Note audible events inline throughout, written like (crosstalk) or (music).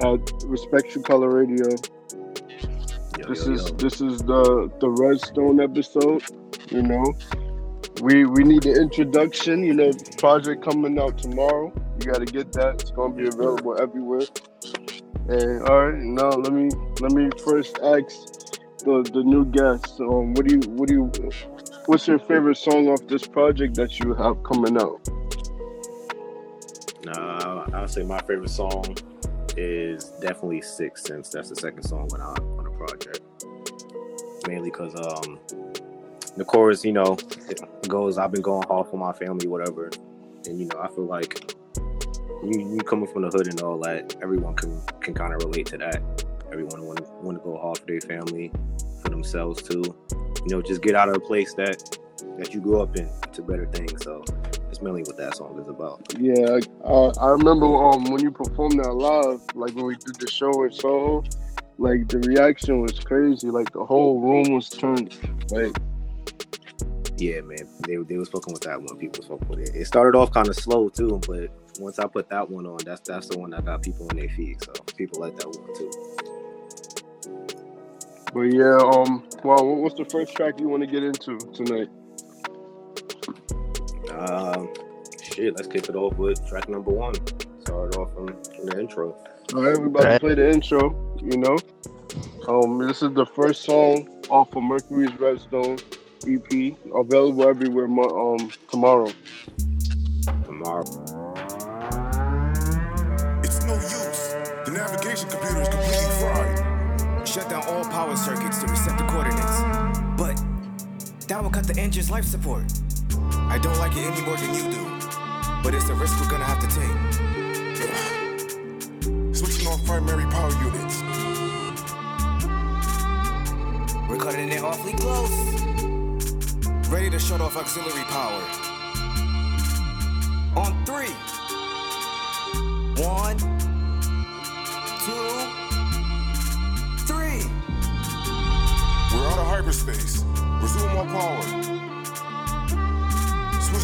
at Respect True Color Radio. Yo, This yo, is yo. this is the the Redstone episode. You know, we we need the introduction. You know, project coming out tomorrow. You got to get that. It's gonna be available everywhere. And all right, now let me let me first ask the the new guest. Um, what do you what do you what's your favorite song off this project that you have coming out? Nah, I would say my favorite song is definitely Six Sense. That's the second song on our on the project. Mainly because um the chorus, you know, goes I've been going hard for my family, whatever. And you know, I feel like you, you coming from the hood and all that, everyone can can kind of relate to that. Everyone want to want to go hard for their family, for themselves too. You know, just get out of a place that that you grew up in to better things. So mainly what that song is about. Yeah, I, I remember um when you performed that live, like when we did the show in Soho, like the reaction was crazy. Like the whole room was turned. Like Yeah, man, they they was fucking with that one. People was fucking with it. It started off kind of slow too, but once I put that one on, that's that's the one that got people on their feet. So people like that one too. But yeah, um, well, what's the first track you want to get into tonight? Um, shit, let's kick it off with track number one. Start off from, from the intro. All right, we about to play the intro. You know, um, this is the first song off of Mercury's Redstone EP, available everywhere um tomorrow. Tomorrow. It's no use. The navigation computer is completely fried. Shut down all power circuits to reset the coordinates. But that will cut the engine's life support. I don't like it any more than you do. But it's a risk we're gonna have to take. Switching off primary power units. We're cutting it awfully close. Ready to shut off auxiliary power. On three. One, two, three. We're out of hyperspace. Resume all power.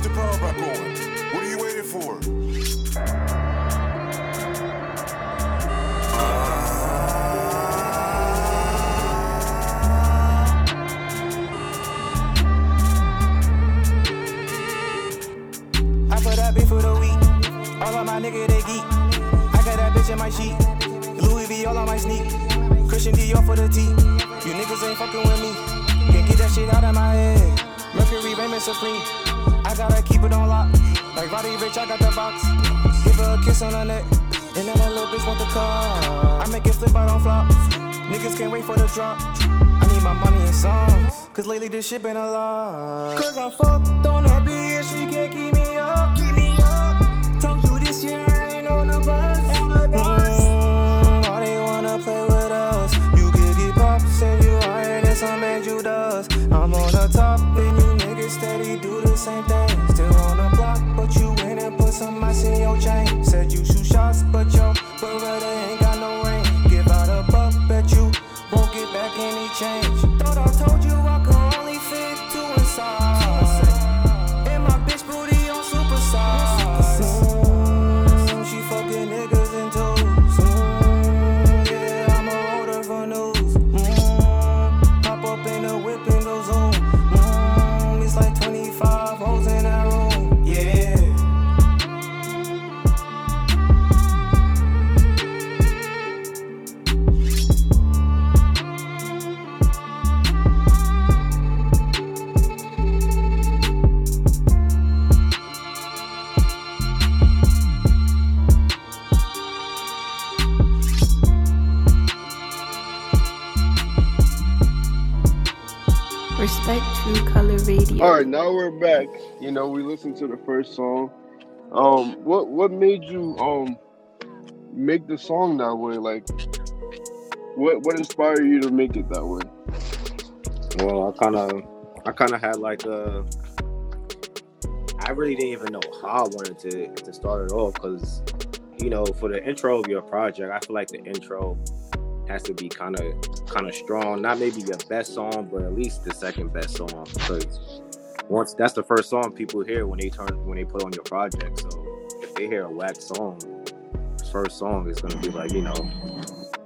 The power back on. What are you waiting for? I put that bitch for the week. All of my nigga they geek. I got that bitch in my sheet. Louis V all on my sneak. Christian Dior for the T. You niggas ain't fucking with me. Can't get that shit out of my head. Mercury Raymond Supreme. I gotta keep it on lock. Like Roddy Ricch, I got the box. Give her a kiss on her neck. And then that little bitch want the car. I make it flip out on flop. Niggas can't wait for the drop. I need my money in songs. Cause lately this shit been a lot. Cause I'm fucked on that bitch. She can't keep me up. Keep me up. Told you this year I ain't on the bus. Mm, why they wanna play with us? You popped, said you some. I'm on the top, and you niggas steady do the same thing. Still on the block, but you went and put some ice in your chain. Back. You know, we listened to the first song. Um, what what made you um make the song that way? Like, what what inspired you to make it that way? Well, I kind of, I kind of had like a. I really didn't even know how I wanted to to start it off because, you know, for the intro of your project, I feel like the intro has to be kind of kind of strong. Not maybe your best song, but at least the second best song because once that's the first song people hear when they turn when they put on your project. So if they hear a whack song, first song is gonna be like you know,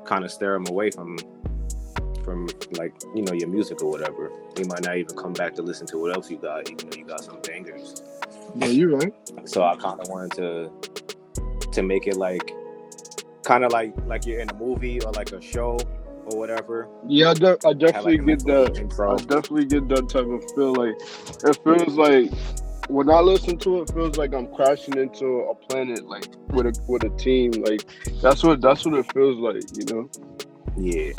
kind of steer them away from from like you know your music or whatever. They might not even come back to listen to what else you got, even though you got some bangers. Yeah, you're right. So I kind of wanted to to make it like kind of like like you're in a movie or like a show or whatever. Yeah, I, de- I definitely like, get that. I definitely get that type of feel. Like it feels like when I listen to it, it feels like I'm crashing into a planet, like with a with a team. Like that's what that's what it feels like, you know. Yeah,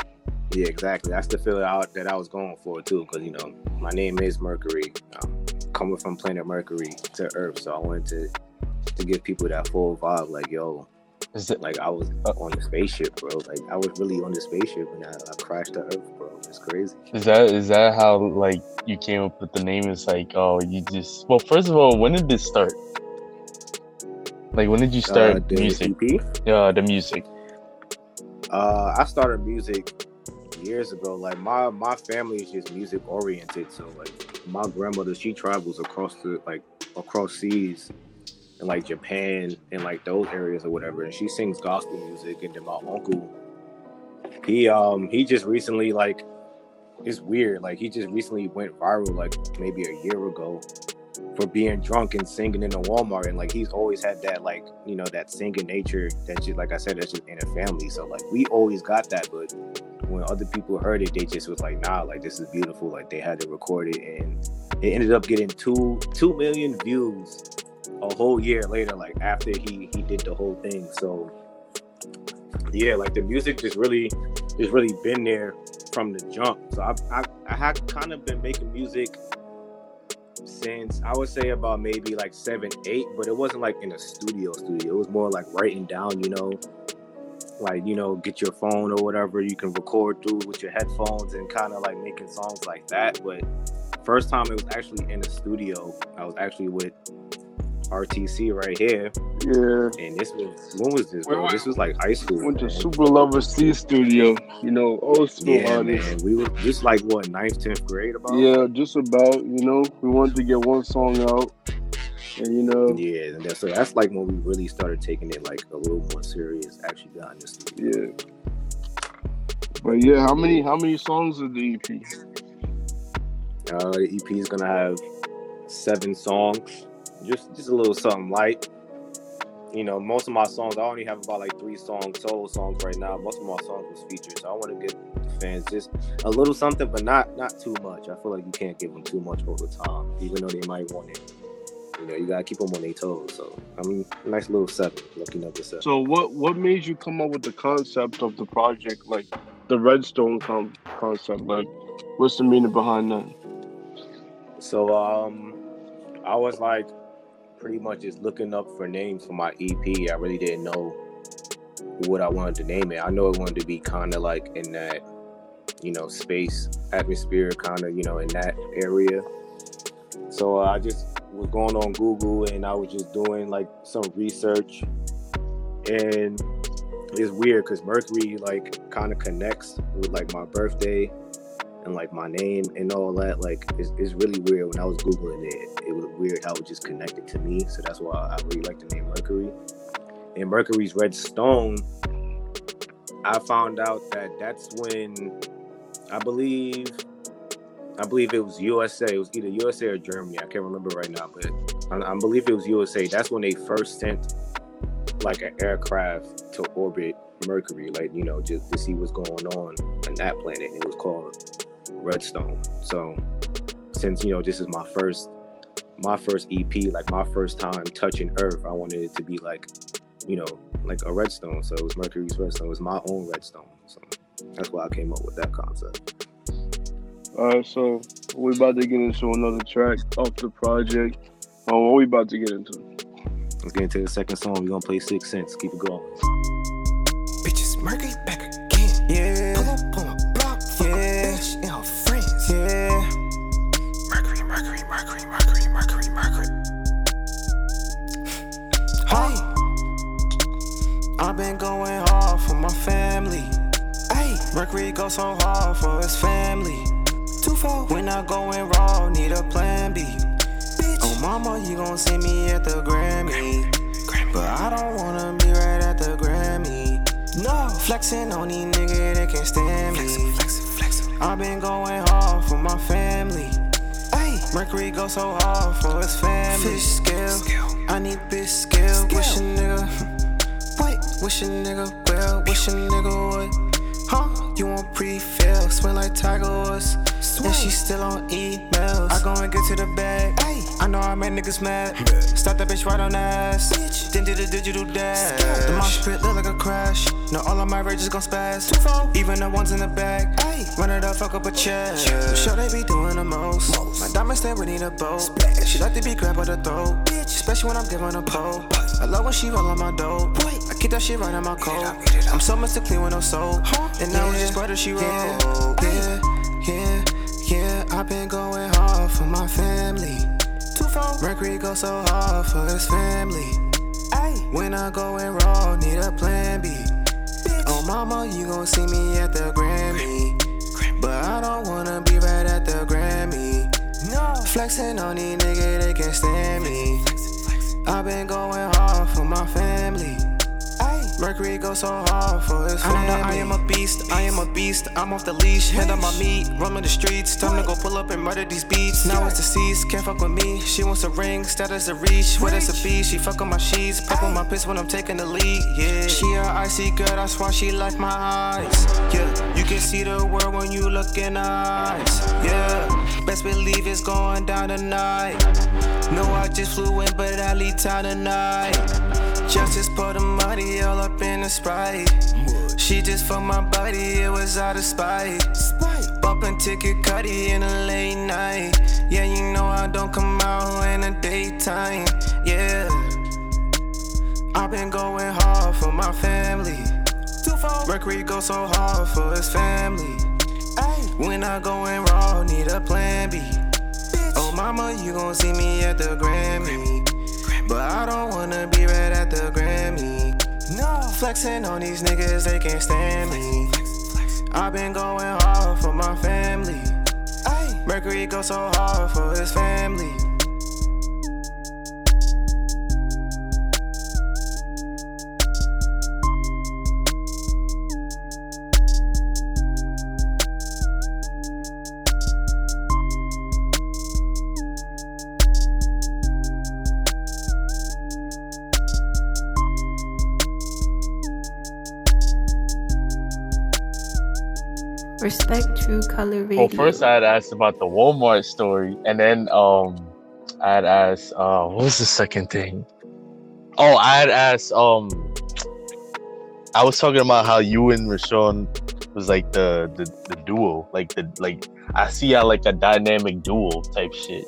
yeah, exactly. That's the feeling out that I was going for too, because you know my name is Mercury, um, coming from planet Mercury to Earth, so I wanted to to give people that full vibe, like yo, Is like I was on the spaceship, bro. Like I was really on the spaceship and I, I crashed to Earth, bro. It's crazy. is that is that how like you came up with the name? It's like oh you just well first of all when did this start? Like when did you start Uh, the music? Yeah, the music. Uh, I started music years ago. Like my my family is just music oriented. So like my grandmother, she travels across the like across seas in like Japan and like those areas or whatever, and she sings gospel music. And then my uncle, he um he just recently like it's weird. Like he just recently went viral like maybe a year ago for being drunk and singing in a Walmart and like he's always had that like you know that singing nature that just like I said that's just in a family so like we always got that but when other people heard it they just was like nah like this is beautiful like they had to record it and it ended up getting two two million views a whole year later like after he he did the whole thing so yeah like the music just really just really been there from the jump so I I, I had kind of been making music since I would say about maybe like seven, eight, but it wasn't like in a studio studio. It was more like writing down, you know, like you know, get your phone or whatever you can record through with your headphones and kind of like making songs like that. But first time it was actually in a studio. I was actually with RTC right here, Yeah. and this was when was this? Bro? wait. This was like high school. Went to. Super Lover C Studio, you know, old school yeah, artists. man. We were just like what ninth, tenth grade about. Yeah, just about, you know, we wanted to get one song out. And you know, Yeah, and that's, so that's like when we really started taking it like a little more serious. Actually, got in the studio. yeah. But yeah, how many how many songs is the EP? Uh, the EP is gonna have seven songs, just just a little something light. You know, most of my songs, I only have about like three songs, solo songs right now. Most of my songs was featured, so I want to give the fans just a little something, but not not too much. I feel like you can't give them too much all the time, even though they might want it. You know, you gotta keep them on their toes. So I mean, nice little seven, looking lucky number seven. So what what made you come up with the concept of the project, like the Redstone con- concept? Like, what's the meaning behind that? So um I was like pretty much just looking up for names for my EP. I really didn't know what I wanted to name it. I know it wanted to be kind of like in that, you know, space atmosphere, kind of, you know, in that area. So uh, I just was going on Google and I was just doing like some research. And it's weird because Mercury like kind of connects with like my birthday and like my name and all that. Like it's, it's really weird. When I was googling it, it was weird how it just connected to me. So that's why I really like the name Mercury. And Mercury's Redstone. I found out that that's when I believe I believe it was USA. It was either USA or Germany. I can't remember right now, but I, I believe it was USA. That's when they first sent like an aircraft to orbit Mercury, like you know, just to see what's going on on that planet. It was called Redstone. So since you know this is my first my first EP, like my first time touching Earth, I wanted it to be like you know like a redstone. So it was Mercury's redstone. It was my own redstone. So that's why I came up with that concept. All right, so we're about to get into another track off the project. Um, what we about to get into? Let's get into the second song. We're gonna play Six Sense. Keep it going. Bitches, Mercury back again. Yeah. Pull up on my Mercury. Hey. I've been going hard for my family. Hey. Mercury go so hard for his family. Two four. When I going raw, need a plan B. Bitch. Oh mama, you gon' see me at the Grammy. Grammy. But I don't wanna be right at the Grammy. No. Flexing on these niggas, that can't stand me. I've been going hard for my family. Mercury go so hard for his family. Fish scale, I need big scale. Wish a nigga, (laughs) wait, wish a nigga well, wish a nigga would. Huh? You want pre-fill, smell like Tiger Woods. And she still on emails. I go and get to the bag. I know I made niggas mad. Stop that bitch right on ass. Then did a digital dash. The mosh pit look like a crash. Now all of my rages gon' spaz. Even the ones in the back. Run it up, fuck up a check. Sure they be doing the most. My diamonds say we need a boat. She like to be grabbed by the throat. Bitch. Especially when I'm giving a pole. I love when she roll on my dope. I keep that shit right in my coat. I'm so much to clean with no soap. And now we just butter she roll. Yeah, yeah, yeah. I've been going hard for my family. Mercury go so hard for his family. When I go in raw, need a plan B. Oh mama, you gon' see me at the Grammy. But I don't wanna be right at the Grammy. No. Flexing on these niggas, they can't stand me. I've been going hard for my family. Mercury go so hard for his family. I I am a beast, I am a beast. I'm off the leash, hand on my meat, roaming the streets. Time to go pull up and murder these beats. Now it's deceased, can't fuck with me. She wants a ring, status a reach. What is a beast? She fuck on my sheets, pop on my piss when I'm taking the lead. Yeah, she a icy girl, that's why she like my eyes. Yeah, you can see the world when you look in her eyes. Yeah, best believe it's going down tonight. No, I just flew in, but I leave town tonight. Justice put the money all up in the sprite. She just fucked my body, it was out of spite. Bumping ticket cutty in a late night. Yeah, you know I don't come out in the daytime. Yeah. I've been going hard for my family. Mercury go so hard for his family. When I go in raw, need a plan B. Oh mama, you gon' see me at the Grammy. But I don't wanna be right at the Grammy. No. Flexing on these niggas, they can't stand me. I've been going hard for my family. Mercury go so hard for his family. Respect True Color Radio. Well, first I had asked about the Walmart story, and then um, I had asked, uh, what was the second thing? Oh, I had asked, um, I was talking about how you and Rashawn was like the, the the duo, like the like I see y'all like a dynamic duo type shit.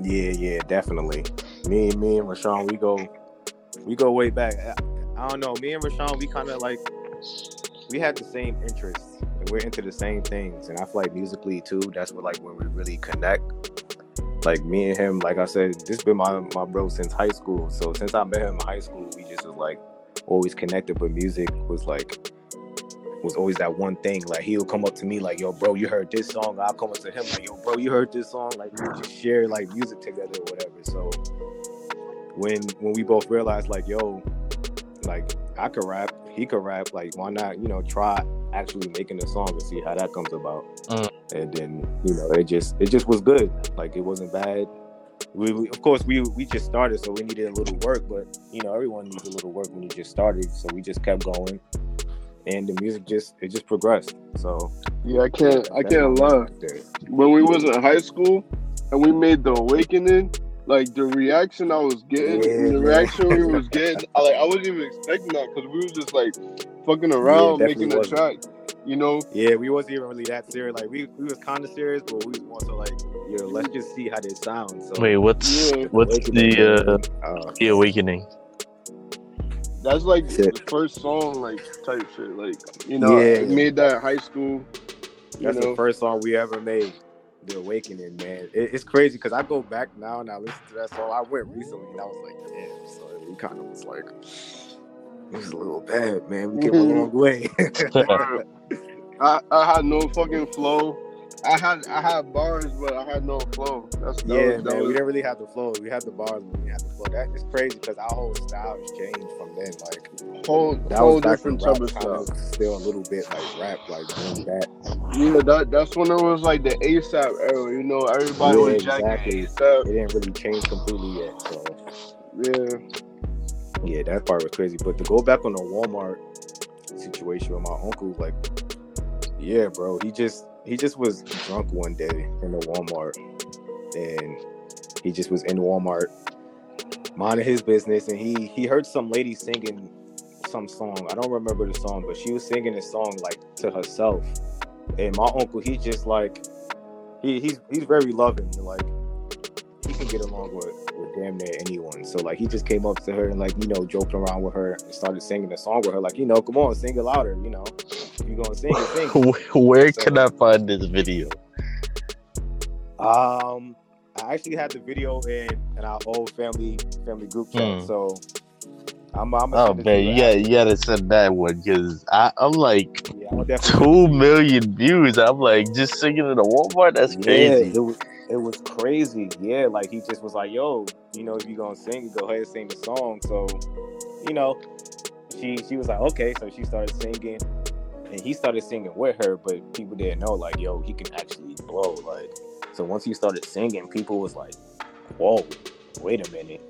Yeah, yeah, definitely. Me, me and Rashawn, we go, we go way back. I, I don't know. Me and Rashawn, we kind of like, we had the same interests, and we're into the same things. And I feel like musically too, that's what like when we really connect. Like me and him, like I said, this been my my bro since high school. So since I met him in high school, we just was like always connected. But music was like was always that one thing. Like he'll come up to me like, "Yo, bro, you heard this song?" I'll come up to him like, "Yo, bro, you heard this song?" Like we just share like music together or whatever. So when when we both realized like, "Yo, like I could rap, he could rap. Like why not? You know, try actually making a song and see how that comes about." Mm. And then you know, it just it just was good. Like it wasn't bad. We, we, of course we we just started, so we needed a little work. But you know, everyone needs a little work when you just started. So we just kept going, and the music just it just progressed. So Yeah, I can't. I can't my lie. When we was in high school and we made the awakening, like the reaction I was getting, Yeah, the man. reaction we was (laughs) getting, I, like I wasn't even expecting that because we was just like fucking around definitely making a wasn't. track. You know, Yeah, we wasn't even really that serious. Like we, we was kind of serious, but we was more so like, yo, let's just see how this sounds. So Wait, what's Yeah. what's the uh, uh, the awakening? that's like Shit. the first song, like type shit. Like you know, Yeah, I yeah. made that in high school. That's know, the first song we ever made. The Awakening, man. It, it's crazy because I go back now and I listen to that song. I went recently and I was like, damn. So we kind of was like, it was a little bad, man. We came a mm-hmm. long way. (laughs) I, I had no fucking flow. I had I had bars, but I had no flow. That's that Yeah, was, man, we didn't really have the flow. We had the bars, but we didn't the flow. That is crazy because our whole style has changed from then. Like whole that whole different rap type of stuff. still a little bit like rap, like doing that. Yeah, that that's when it was like the ASAP era. You know, everybody Yeah, was jacking exactly. ASAP. It didn't really change completely yet. So Yeah, yeah, that part was crazy. But to go back on the Walmart situation with my uncle, like, yeah, bro, he just he just was drunk one day in the Walmart, and he just was in Walmart minding his business, and he he heard some lady singing some song. I don't remember the song, but she was singing a song like to herself, and my uncle he just like he he's he's very loving, like he can get along with, with damn near anyone. So like he just came up to her and like, you know, joking around with her and started singing a song with her, like, you know, come on, sing it louder, you know. If you're gonna sing it, sing. (laughs) Where So- can I find this video? Um I actually had the video in, in our old family family group chat. Hmm. So I'm I'm Oh man, you got you gotta send that one because I'm like yeah, two million views. I'm like just singing in a Walmart. That's Yeah, crazy. it was it was crazy. Yeah, like he just was like, "Yo, you know, if you gonna sing, go ahead and sing the song." So, you know, she she was like, "Okay." So she started singing, and he started singing with her. But people didn't know, like, "Yo, he can actually blow." Like, so once he started singing, people was like, "Whoa, wait a minute."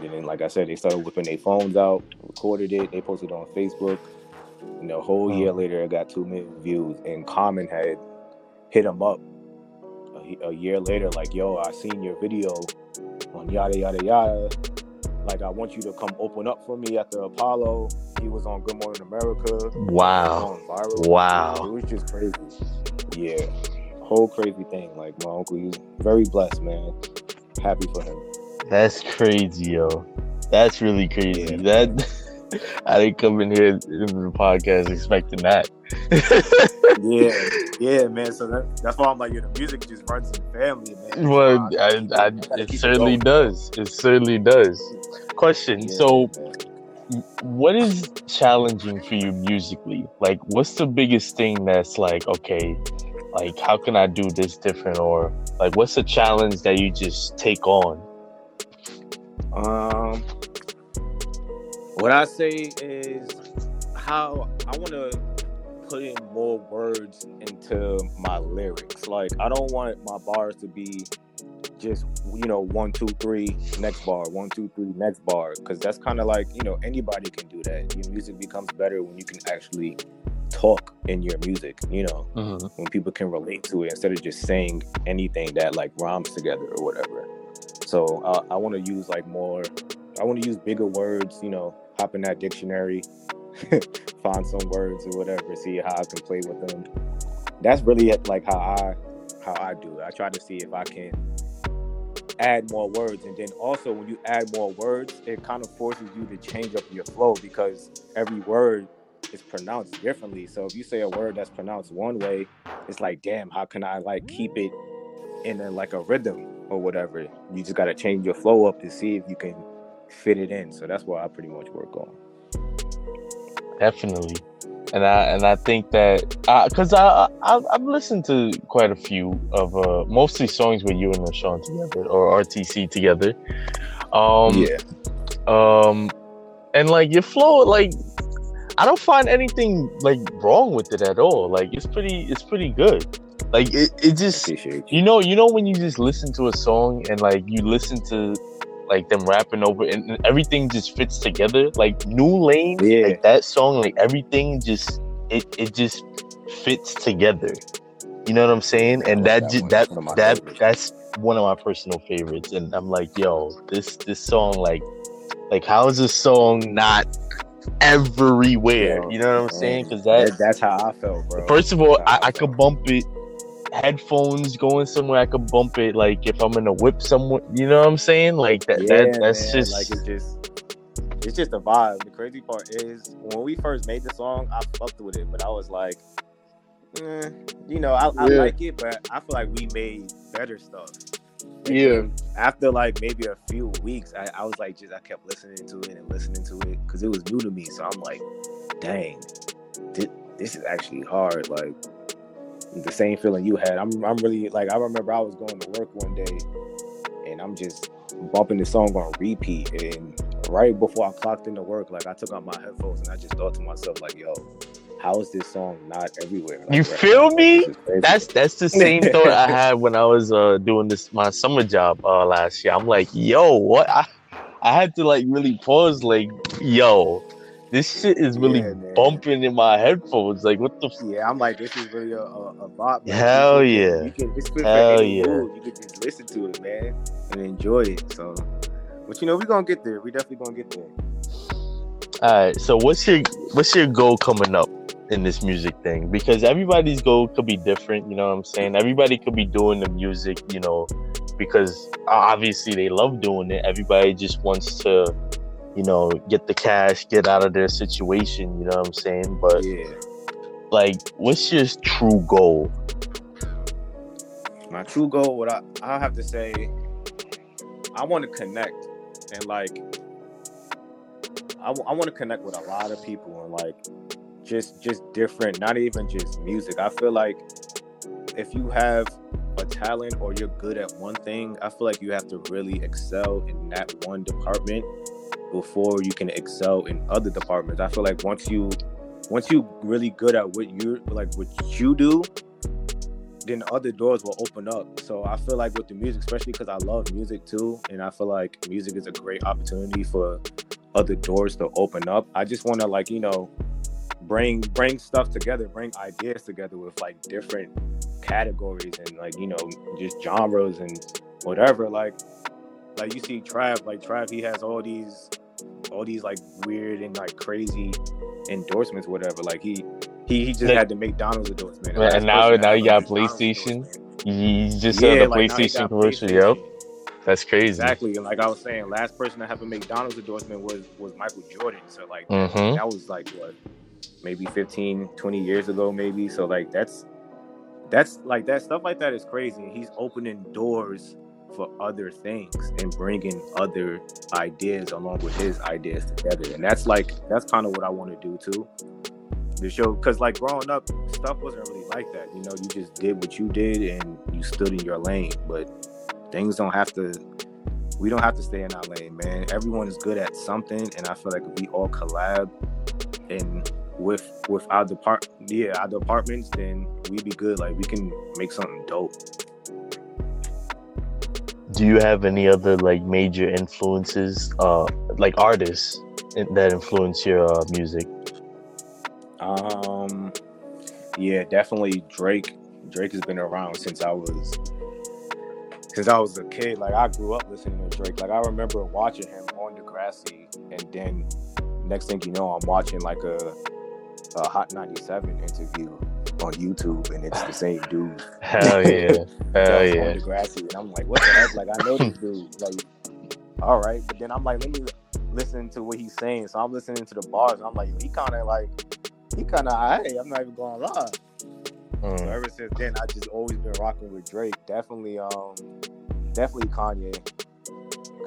And then, like I said, they started whipping their phones out, recorded it, they posted it on Facebook. You know, a whole hmm. year later, it got two million views, and Common had hit him up a, year later, like, yo, I seen your video on yada yada yada. Like, I want you to come open up for me at the Apollo. He was on Good Morning America. Wow, Wow. It was just crazy. Yeah, whole crazy thing. Like my uncle, he's very blessed, man. Happy for him. That's crazy, yo. That's really crazy. Yeah. That (laughs) I didn't come in here in the podcast expecting that. Yeah, (laughs) yeah, man. So that, that's why I'm like, yo, the music just runs in the family, man. well, So I, I, it certainly going. does. It certainly does. Question: Yeah, So, man. what is challenging for you musically? Like, what's the biggest thing that's like, okay, like, how can I do this different? Or, like, what's the challenge that you just take on? Um, what I say is how I want to put in more words into my lyrics. Like I don't want my bars to be just you know one two three next bar one two three next bar because that's kind of like you know anybody can do that. Your music becomes better when you can actually talk in your music. You know Mm-hmm. when people can relate to it instead of just saying anything that like rhymes together or whatever. So I, I want to use like more. I want to use bigger words. You know, hop in that dictionary, (laughs) find some words or whatever, see how I can play with them. That's really like how I how I do it. I try to see if I can add more words, and then also when you add more words, it kind of forces you to change up your flow because every word is pronounced differently. So if you say a word that's pronounced one way, it's like, damn, how can I like keep it in a, like a rhythm or whatever? You just got to change your flow up to see if you can fit it in. So that's what I pretty much work on. Definitely, and I and I think that because I, I I've listened to quite a few of uh mostly songs with you and Rashawn together or RTC together. Um, Um, and like your flow, like I don't find anything like wrong with it at all. Like it's pretty, it's pretty good. Like it, it just you. you know, you know when you just listen to a song and like you listen to like them rapping over and everything just fits together. Like New Lane, Yeah. like that song, like everything just it it just fits together. You know what I'm saying? And I that ju- that One of my that favorites. that's one of my personal favorites. And I'm like, yo, this this song, like, like how is this song not everywhere? Yo, You know what I'm saying? Because that that- that's how I felt, bro. First of all, That's I, I could bump it. Headphones going somewhere, I could bump it. Like if I'm in a whip somewhere, you know what I'm saying? Like that. Yeah, that that's man, just like it's just it's just a vibe. The crazy part is when we first made the song, I fucked with it, but I was like, eh, you know, I, I Yeah. like it, but I feel like we made better stuff. And Yeah. After like maybe a few weeks, I, I was like, just I kept listening to it and listening to it because it was new to me. So I'm like, dang, this, this is actually hard. Like, the same feeling you had. I'm I'm really like I remember I was going to work one day and I'm just bumping the song on repeat and right before I clocked into work, like I took out my headphones and I just thought to myself, like, yo, how is this song not everywhere? Like, You right feel now? me? This is crazy. That's that's the same (laughs) thought I had when I was uh doing this my summer job uh last year. I'm like, yo, what? I, I had to like really pause, like, yo, this shit is really Yeah, bumping in my headphones. Like, what the? F- Yeah, I'm like, this is really a, a, a bop. Hell You can- yeah. You can, good Hell yeah. mood. You can just listen to it, man, and enjoy it. So, but you know, we're gonna get there. We definitely gonna get there. All right. So what's your what's your goal coming up in this music thing? Because everybody's goal could be different. You know what I'm saying? Everybody could be doing the music. You know, because obviously they love doing it. Everybody just wants to, you know, get the cash, get out of their situation. You know what I'm saying? But Yeah. like, what's your true goal? My true goal, what I I have to say, I want to connect and like, I, want to connect with a lot of people and like, just just different. Not even just music. I feel like if you have a talent or you're good at one thing, I feel like you have to really excel in that one department before you can excel in other departments. I feel like once you once you really good at what you like what you do, then other doors will open up. So I feel like with the music, especially because I love music too, and I feel like music is a great opportunity for other doors to open up. I just want to like you know bring bring stuff together, bring ideas together with like different categories and like you know just genres and whatever. Like like you see Trav, like Trav, he has all these all these like weird and like crazy endorsements, whatever. Like he he, he just had the McDonald's endorsement. Right, and now- now you got PlayStation. You just said the like, PlayStation commercial. PlayStation. Yep, that's crazy. Exactly. And like I was saying, last person to have a McDonald's endorsement was was Michael Jordan. So like Mhm. that was like what maybe 15, 20 years ago, maybe. So like that's that's like that stuff like that is crazy. He's opening doors for other things and bringing other ideas along with his ideas together. And that's like that's kind of what I want to do too. The show, because like growing up, stuff wasn't really like that. You know, you just did what you did and you stood in your lane. But things don't have to. We don't have to stay in our lane, man. Everyone is good at something, and I feel like if we all collab and with with our depart, yeah, our departments, then we'd be good. Like we can make something dope. Do you have any other like major influences, uh, like artists that influence your uh, music? Um, yeah, definitely Drake. Drake has been around since I was since I was a kid. Like I grew up listening to Drake. Like I remember watching him on Degrassi, and then next thing you know, I'm watching like a a Hot 97 interview on YouTube, and it's the same dude. (laughs) Hell yeah, (laughs) hell yeah. Degrassi, and I'm like, what the heck? Like I know this dude. (laughs) Like, all right, but then I'm like, let me listen to what he's saying. So I'm listening to the bars, and I'm like, he kind of like, he kind of, hey, I'm not even going to lie. So Mm. ever since then, I just always been rocking with Drake. Definitely, um, definitely Kanye.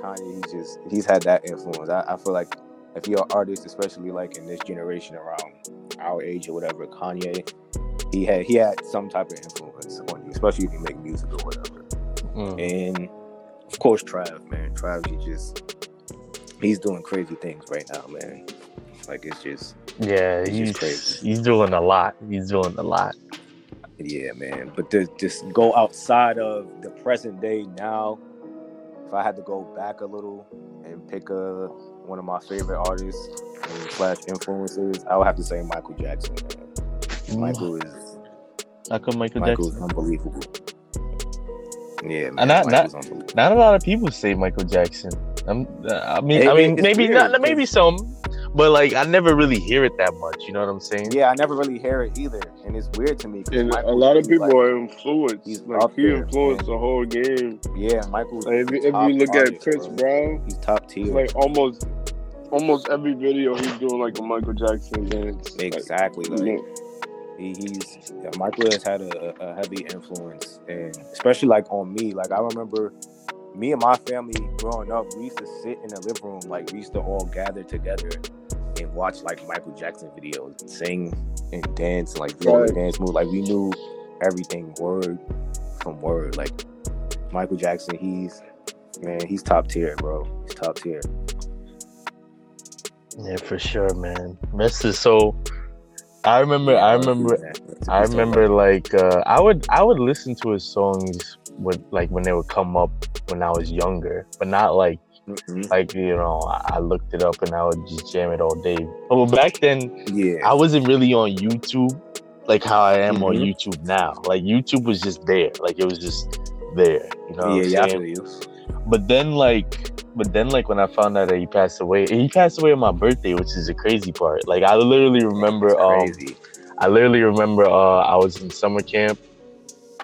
Kanye, he just he's had that influence. I, I feel like if you're an artist, especially like in this generation around our age or whatever, Kanye, he had he had some type of influence on you, especially if you make music or whatever. Mm. And of course, Trav, man, Trav, he just he's doing crazy things right now, man. Like it's just Yeah, It's just he's crazy. he's doing a lot. He's doing a lot. Yeah, man. But to just go outside of the present day now, if I had to go back a little and pick a one of my favorite artists slash influences, I would have to say Michael Jackson. Man. Michael is How come Michael Michael's Jackson? unbelievable. Yeah, man. And not- Michael's unbelievable. Not a lot of people say Michael Jackson. I'm, uh, I mean, I Maybe mean, maybe weird, not, maybe some, but like I never really hear it that much. You know what I'm saying? Yeah, I never really hear it either, and it's weird to me. And a lot of people like- are influenced. he's like he there, influenced man. the whole game. Yeah, Michael. Like, if, if you look at Chris Brown, he's top it's tier. like almost almost every video he's doing like a Michael Jackson dance. Exactly. you Like he, he's yeah, Michael has had a, a heavy influence, and especially like on me. Like I remember me and my family growing up, we used to sit in the living room, like we used to all gather together and watch like Michael Jackson videos and sing and dance, like do the Right. dance moves. Like we knew everything word from word. Like Michael Jackson, he's man, he's top tier, bro. He's top tier. Yeah, for sure, man. Is so. I remember. I remember. I remember. Like, uh, I would. I would listen to his songs with like when they would come up when I was younger, but not like Mhm. like you know. I, looked it up and I would just jam it all day. But back then, Yeah. I wasn't really on YouTube like how I am on Mhm. YouTube now. Like YouTube was just there. Like it was just there. You know what yeah, I'm yeah. But then like but then like when I found out that he passed away, he passed away on my birthday, which is the crazy part. Like I literally remember um. I literally remember uh I was in summer camp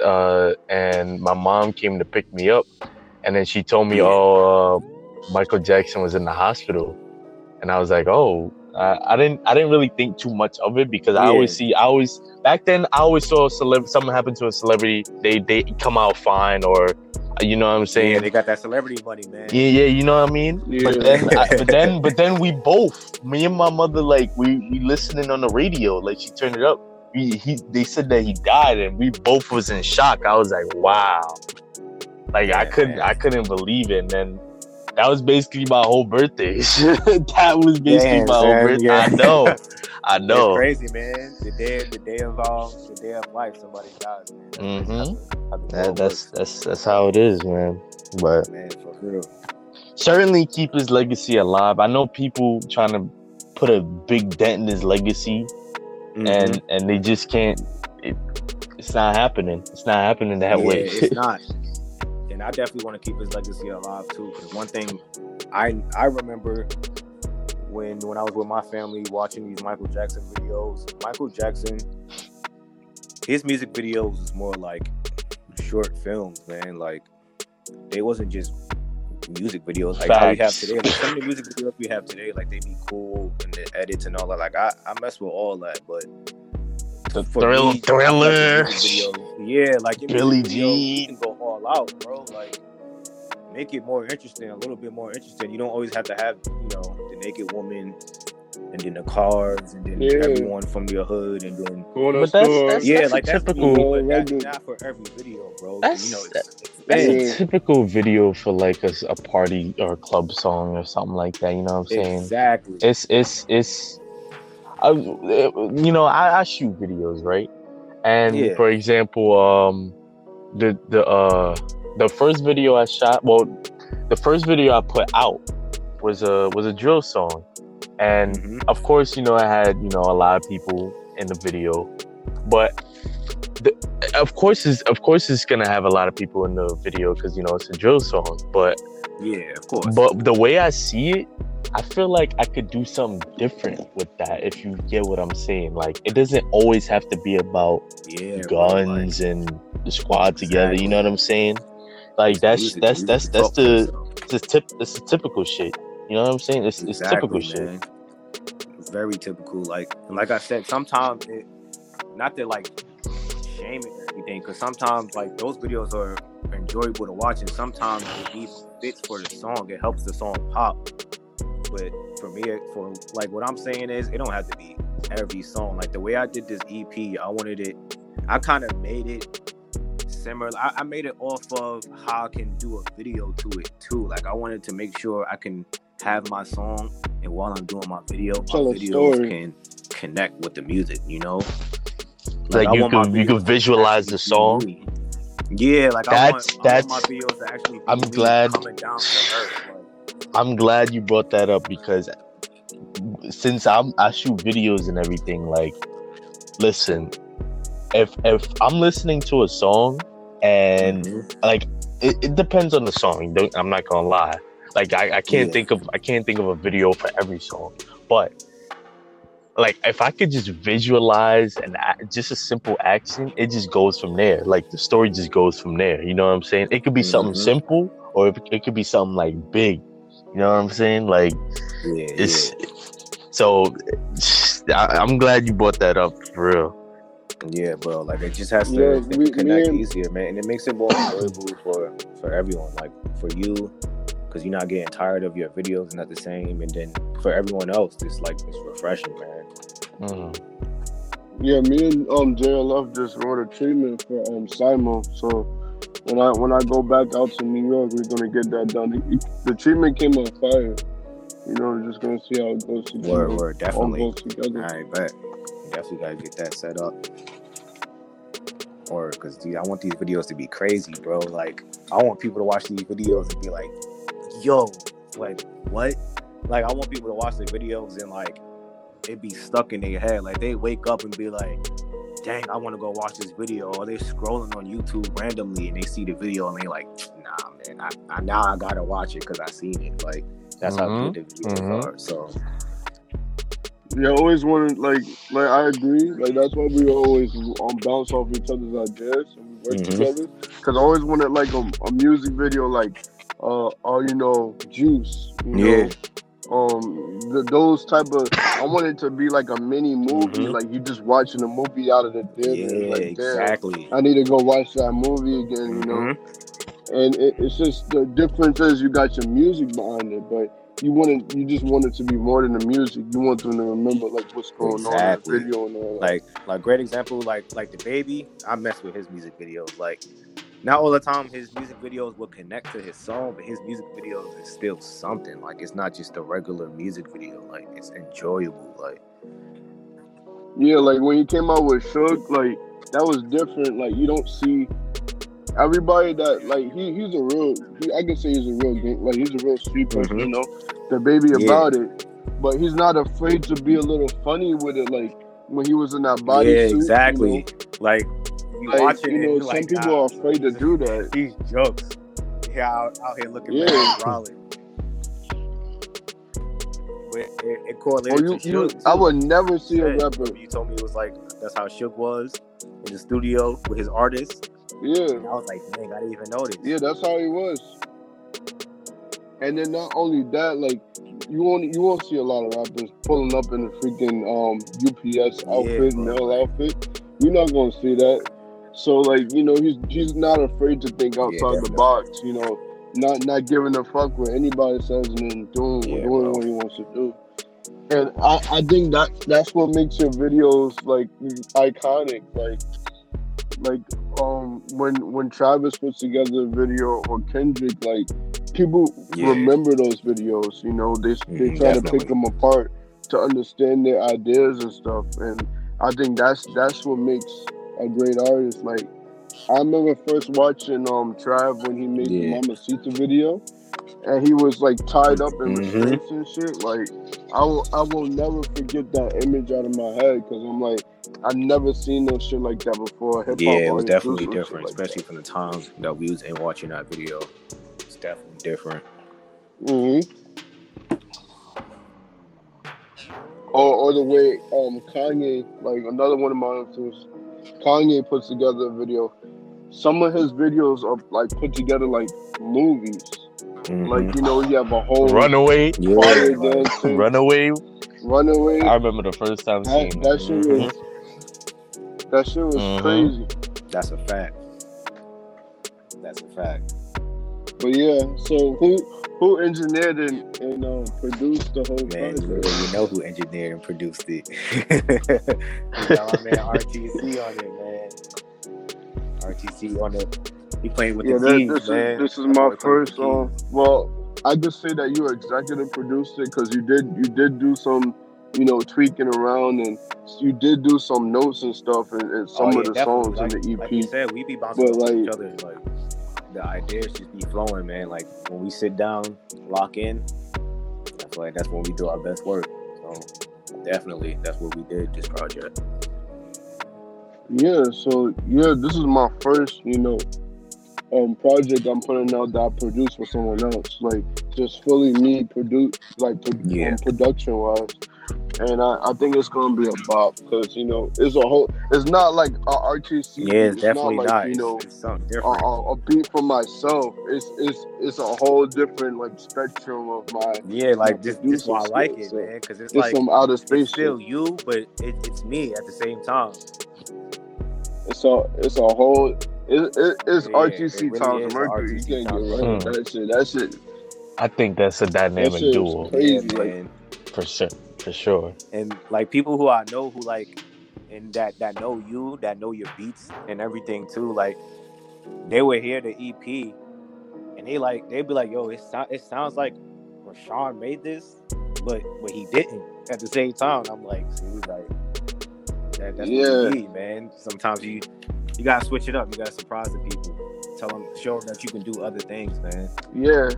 uh and my mom came to pick me up and then she told me, Yeah. Oh, uh, Michael Jackson was in the hospital. And I was like, Oh, I, I didn't I didn't really think too much of it because I always see I always back then I always saw a celeb something happen to a celebrity, they they come out fine or you know what I'm saying? yeah, they got that celebrity money, man. Yeah, yeah, you know what I mean. Yeah. But then, I, but then, (laughs) but then we both, me and my mother, like we we listening on the radio, like she turned it up. We, he, they said that he died, and we both was in shock. I was like, wow, like I couldn't, man. I couldn't believe it. And then that was basically my whole birthday. (laughs) that was basically Damn, my whole birthday. yeah. I know, (laughs) I It's know. crazy, man. The day, the day of all the day of life, somebody dies, man. That's Mhm. how the- how the That, that's works, that's that's how it is, man. But man, for real. certainly keep his legacy alive. I know people trying to put a big dent in his legacy, Mhm. and and they just can't. It, it's not happening. It's not happening that yeah, way. it's not. (laughs) And I definitely want to keep his legacy alive too. Because one thing I I remember when when I was with my family watching these Michael Jackson videos. Michael Jackson, his music videos is more like short films, man. Like they wasn't just music videos like how we have today. Like some of the music videos we have today, like they be cool and the edits and all that. Like I, I mess with all that, but the thrill, me, thriller. like your music video- yeah, like Billy Billie Jean. you can go all out, bro. Like make it more interesting, a little bit more interesting. You don't always have to have, you know, the naked woman and then the cars and then Yeah. everyone from your hood and then But that's- that's- yeah, a like that's typical- cool, but that's not for every video, bro. That's- you know, it's, it's That's a typical video for like a party or a club song or something like that. You know what I'm saying? exactly. It's it's it's. I, you know, I, I shoot videos, right? And Yeah. for example, um, the the uh the first video I shot, well, the first video I put out was a was a drill song, and Mhm. of course, you know, I had you know a lot of people in the video, but the, of course, is of course, it's gonna have a lot of people in the video because you know it's a drill song. But Yeah, of course. but the way I see it, I feel like I could do something different with that. If you get what I'm saying, like it doesn't always have to be about yeah, bro, like, guns and the squad together. You know what I'm saying? Like that's music- that's that's that's the the tip. It's the typical shit. You know what I'm saying? It's it's typical shit. man. Very typical. Like and like I said, sometimes it not to like shame it or anything, because sometimes like those videos are enjoyable to watch, and sometimes it even fits for the song. It helps the song pop. But for me, it- for like what I'm saying is, it don't have to be every song. Like the way I did this EP, I wanted it. I kind of made it similar. I, I made it off of how I can do a video to it too. Like I wanted to make sure I can have my song, and while I'm doing my video, my Tell a videos story. can connect with the music. You know, Like, I you can you can visualize the song. me. Yeah, like That's- I want, that's- I want my videos to actually. I'm glad- coming down to earth. Like, I'm glad you brought that up because since I'm I shoot videos and everything, like listen, if if I'm listening to a song and mhm. like it, it depends on the song. Don't- I'm not gonna lie. Like I, I can't Yeah. think of I can't think of a video for every song, but like if I could just visualize and just a simple action, it just goes from there. Like the story just goes from there. You know what I'm saying? It could be something Mhm. simple or it, it could be something like big. You know what I'm saying? Like yeah, it's so. I, I'm glad you brought that up for real. Yeah, bro. Like it just has to, Yeah, it we- connect me and- easier, man, and it makes it more enjoyable for for everyone. Like for you, because you're not getting tired of your videos and not the same, and then for everyone else, it's like it's refreshing, man. Mm. Yeah, me and um JLF just wrote a treatment for um Simon. So when I when I go back out to New York, we're gonna get that done. The, the treatment came on fire. You know, we're just gonna see how it goes. together. Word, word, All definitely. goes together. I bet. Definitely gotta get that set up. Or because dude, I want these videos to be crazy, bro. Like I want people to watch these videos and be like, "Yo, like what?" Like I want people to watch the videos and like it be stuck in their head. Like they wake up and be like, "Dang, I want to go watch this video." Or they're scrolling on YouTube randomly and they see the video and they like, "Nah, man, I, I now I gotta watch it because I seen it." Like that's Mhm, how good the videos mhm. are. So Yeah, I always wanted like like I agree. Like that's why we always um bounce off each other's ideas and we work Mhm. together. Cause I always wanted like a, a music video like uh uh you know Juice. You Yeah. Know? Um, th- those type of I want it to be like a mini movie, Mhm. like you just watching a movie out of the theater. yeah, like, exactly. I need to go watch that movie again, you know. Mhm. And it, it's just the difference is you got your music behind it, but you want it, you just want it to be more than the music. You want them to remember like what's going Exactly. on in the video and all like like great example like like DaBaby i mess with his music videos like not all the time his music videos will connect to his song but his music videos is still something like it's not just a regular music video like it's enjoyable like Yeah, like when he came out with Suge, like that was different. Like you don't see everybody that like he he's a real. He, I can say he's a real game. Like he's a real street person, Mhm. you know. DaBaby Yeah. about it, but he's not afraid to be a little funny with it. Like when he was in that body yeah suit, exactly You like you know, like, watch it you know and some like people nah, are afraid to do that. these jokes yeah out, out here looking Yeah. rolling but it, it Or correlated you, to you I would never see a rapper. You told me it was like that's how Suge was in the studio with his artist. Yeah, And I was like, dang, I didn't even notice. yeah, that's how he was. And then not only that, like you won't you won't see a lot of rappers pulling up in a freaking um UPS outfit, male outfit. You're not gonna see that. So like you know he's he's not afraid to think outside the box. You know, not not giving a fuck what anybody says and then doing Yeah, doing bro. what he wants to do. And I, I think that that's what makes your videos like iconic. Like like um when when Travis puts together a video or Kendrick, like people Yeah. remember those videos. You know, they they Mhm, try to pick them apart to understand their ideas and stuff. And I think that's that's what makes a great artist. Like I remember first watching um Trav when he made Yeah. the Mamacita video. And he was like tied up in Mhm. restraints and shit. Like I will, I will never forget that image out of my head because I'm like, I never seen no shit like that before. Hip-hop Yeah, it was definitely different, like that. especially from the times that we was in watching that video. It's definitely different. hmm Or, or the way um Kanye, like another one of my influences, Kanye puts together a video. Some of his videos are like put together like movies. Like you know, you have a whole Runaway, yeah, like, (laughs) Runaway. runaway. I remember the first time That, seeing that it. shit was that shit was Mhm. crazy. that's a fact. That's a fact. But yeah, so who who engineered and, and um, produced the whole Man, you project? already know who engineered and produced it. we got my man RTC on it, man. RTC on it. He playing with Yeah, the that, keys, this man. is this is my boy playing with first. the Um, well, I just say that you executive produced it because you did you did do some, you know, tweaking around and you did do some notes and stuff and, and some Oh, of the definitely. songs like, in the EP. Like you said, we be bouncing But, off each other. Like the ideas just be flowing, man. Like when we sit down, lock in. I feel like that's when we do our best work. So definitely, that's what we did this project. Yeah, so yeah, this is my first, you know, um project I'm putting out that I produced for someone else. Like just fully me produce like pro- Yeah. um, production wise. And I, I think it's gonna be a bop because you know it's a whole. It's not like a RTC. Yeah, it's definitely not. not. You know, it's, something a, different. a, a beat for myself. It's it's it's a whole different like spectrum of my. yeah, like this, this is why I like it, so man. Because it's It's like some outer space it's still you, but it, it's me at the same time. It's a it's a whole. It, it, it's Yeah, RTC it really times Mercury. RTC You can't times get right with that shit. That shit. I think that's a dynamic shit duo crazy. Yeah, man. for sure. For sure. and like people who I know who like and that that know you, that know your beats and everything too. Like they would hear the EP and they like they'd be like, "Yo, it so- it sounds like Rashawn made this, but but he didn't." At the same time, I'm like, see, like that, that's Yeah. what you need, man. Sometimes you you gotta switch it up. You gotta surprise the people. Tell them, show them that you can do other things, man. Yeah.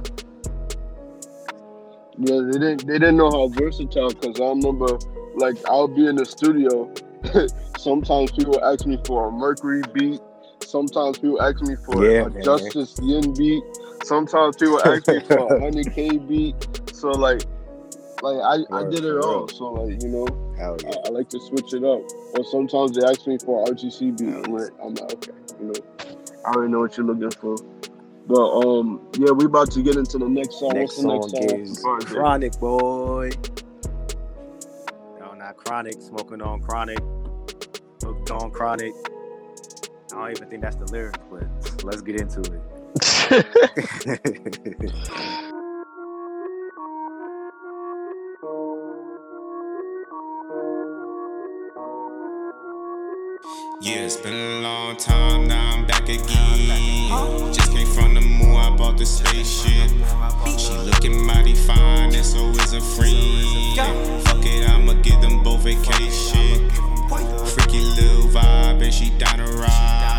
Yeah, they didn't they didn't know how versatile because I remember like I'll be in the studio. (laughs) Sometimes people ask me for a Mercury beat. Sometimes people ask me for Yeah, a man. Justice Yin beat. Sometimes people (laughs) ask me for a hundred K beat. So like like I, I did it all. So like, you know, Hell I, I like to switch it up. Or sometimes they ask me for an RTC beat. I'm like, I'm like, okay, you know, I already know what you're looking for. But um, yeah, we about to get into the next song. Next What's the next song song? is Project? Chronic Boy. No, not Chronic. Smoking on Chronic. Hooked on Chronic. I don't even think that's the lyrics, but let's get into it. (laughs) (laughs) Yeah, it's been a long time, now I'm back again. Just came from the moon, I bought the spaceship. She looking mighty fine, and so is a friend. Fuck it, I'ma give them both vacation. Freaky little vibe, and she down to ride.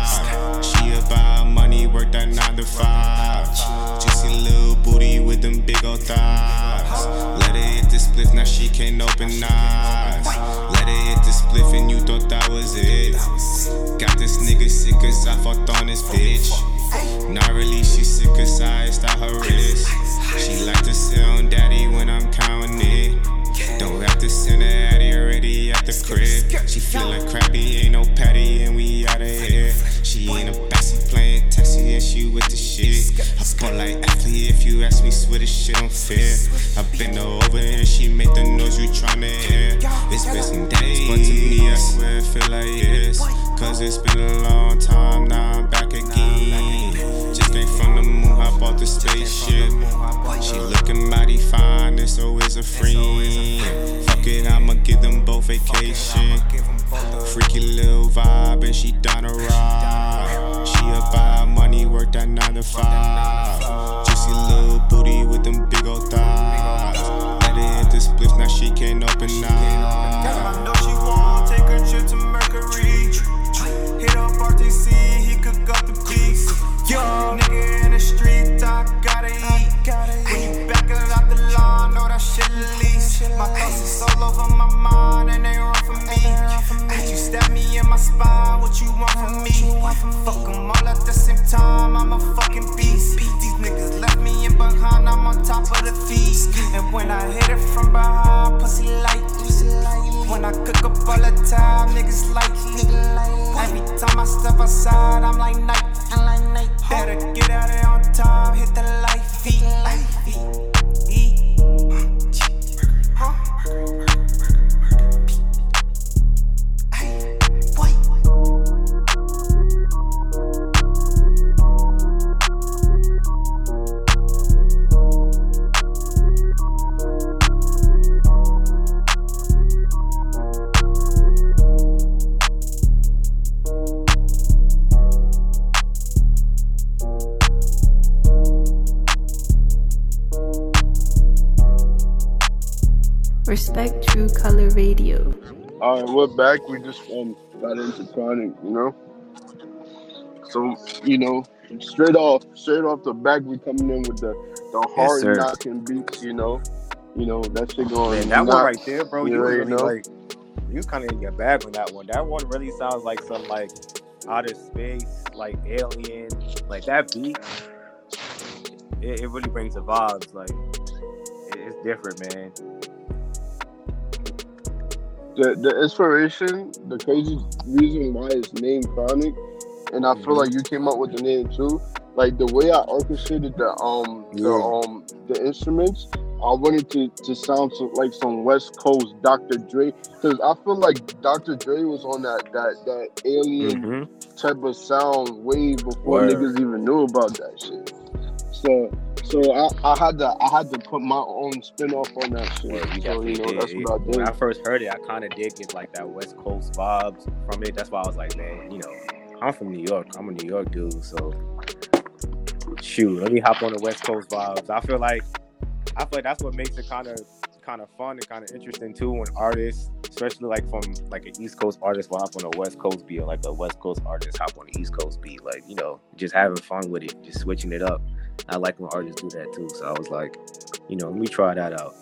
She about money, work that 9 to 5. Juicy little booty with them big old thighs. Let her hit the split, now she can't open eyes. Let her hit the spliff and you thought that was it. Got this nigga sick cause I fucked on this bitch. Not really, she sick cause I iced out her wrist. She like to sit on daddy when I'm counting it. Don't have to send her addy already at the crib. She feeling crappy, ain't no patty, and we outta here. She ain't a bassy playing taxi, and she with the shit. I sport like athlete if you ask me, swear this shit unfair. I been over and she make the noise you tryna hear. It's been some days, but to me, I swear it feel like years. Cause it's been a long time, now I'm back again. Just came from the moon, hop off the spaceship. She looking mighty fine, and so is a friend. Fuck it, I'ma give them both vacation. Freaky little vibe, and she down to ride. She about money, work that 9 to 5. Juicy little booty with them big old thighs. Let her hit the spliff, now she can't open eyes. I know she want take a trip to Mercury. Hit up RTC, he could go the beast. Yo, nigga in the street, I gotta eat. When you back it out the line, know that shit lease. My thoughts is all over my mind and they run for me. Could you stab me in my spine? What you want from me? Fuck 'em all at the same time, I'm a fucking beast. These niggas left me in behind, I'm on top of the feast. And when I hit it from behind, pussy like when I cook up all the time, niggas like me. Every time I step outside, I'm like Nike. Better get out there on time, hit the light feet. Eat. Huh? We're back. We just um got into chronic, you know. So you know, straight off, straight off the back, we coming in with the the hard sir. knocking beats, you know. You know that shit going. Man, that one right there, bro, You you already really know. like you kind of in your bag on that one. That one really sounds like some like outer space, like alien, like that beat. It, it really brings the vibes. Like it, it's different, man. The the inspiration, the crazy reason why it's named Chronic, and I feel Mhm. like you came up with the name too. Like the way I orchestrated the um the um the instruments, I wanted to to sound so, like some West Coast Dr. Dre, because I feel like Dr. Dre was on that that that alien Mm-hmm. type of sound way before Word. niggas even knew about that shit. So so I, I had to I had to put my own spin off on that shit. You so you know did. that's what I when I first heard it, I kind of did get like that West Coast vibes from it. That's why I was like, man, you know, I'm from New York. I'm a New York dude, so shoot, let me hop on the West Coast vibes. I feel like I feel like that's what makes it kind of kind of fun and kind of interesting too when artists, especially like from like an East Coast artist, will hop on a West Coast beat, or like a West Coast artist hop on the East Coast beat. Like you know, just having fun with it, just switching it up. I like when artists do that too. So I was like, you know, let me try that out.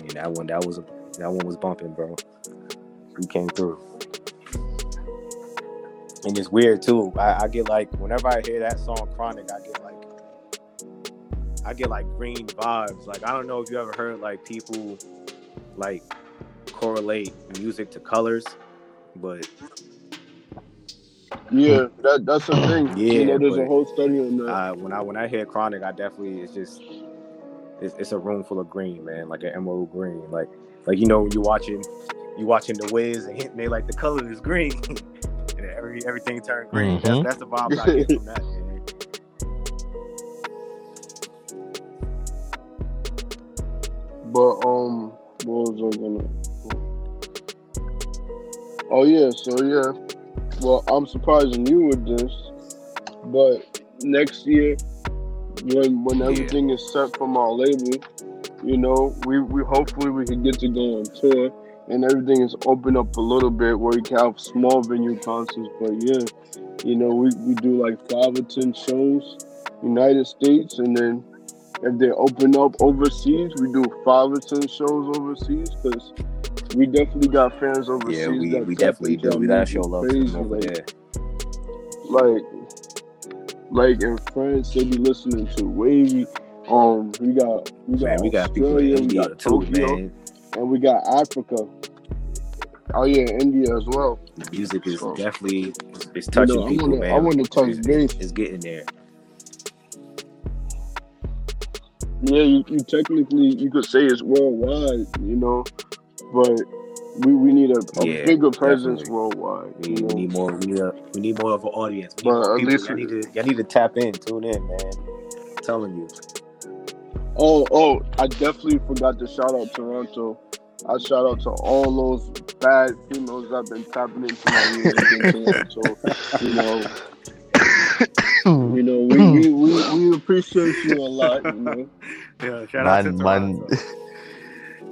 And that one, that was a, that one was bumping, bro. We came through. And it's weird too. I, I get like whenever I hear that song Chronic, I get like I get like green vibes. Like I don't know if you ever heard like people like correlate music to colors, but Yeah, (laughs) that that's the thing. Yeah, you know, there's a whole study on that. uh, when I when I hear Chronic, I definitely it's just it's, it's a room full of green, man, like an emerald green, like like you know when you watching you watching the Wiz and hit me like the color is green, (laughs) and every everything turned green. Mhm. That's that's the vibe I get from that. Man. But um, what was I gonna? Oh yeah, so yeah. Well, I'm surprising you with this, but next year, when when Yeah. everything is set from our label, you know, we we hopefully we can get to go on tour and everything is open up a little bit where we can have small venue concerts. But yeah, you know, we we do like five or ten shows, United States, and then if they open up overseas, we do five or ten shows overseas because we definitely got fans overseas. Yeah, we, we definitely do. We gotta show love to crazy, over like, there. like like in France they be listening to Wavy. Um we got we got Man, we got people in India got too, Tokyo, man. and we got Africa. Oh yeah, India as well. The music is So, definitely it's, it's You touching know, I people, wanna man. I wanna touch it's, base. it's, it's getting there. Yeah, you, you technically you could say it's worldwide, you know, but we, we need a, a Yeah, bigger presence definitely. worldwide. We, we need more. We need, a, we need more of an audience. We need But more at people. least Y'all need to y'all need to tap in, tune in, man. I'm telling you. Oh, oh, I definitely forgot to shout out Toronto. I shout out to all those bad females that have been tapping into my music in Toronto. You know, you know, we, we, we, we appreciate you a lot, you know. (laughs) Yeah, shout out to man, man.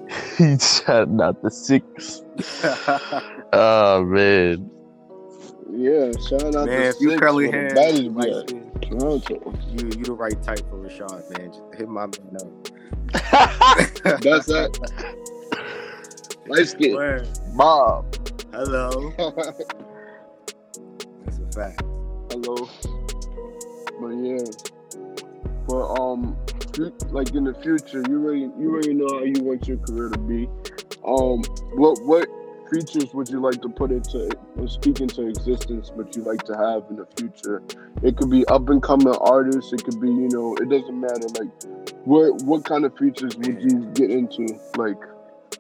Toronto. He's shouting out the six. Oh man. Yeah, shout out man, to if you Six curly the hair, baddies light be at skin, Toronto. you you the right type for Rashad, man. Just hit my man up. (laughs) That's that. Light skin. Word. Bob. Hello. (laughs) That's a fact. Hello. But yeah. But um fu- like in the future, you already you already know how you want your career to be. Um what what features would you like to put into or speak into existence what you like to have in the future? It could be up and coming artists, it could be, you know, it doesn't matter. Like what what kind of features would you get into? Like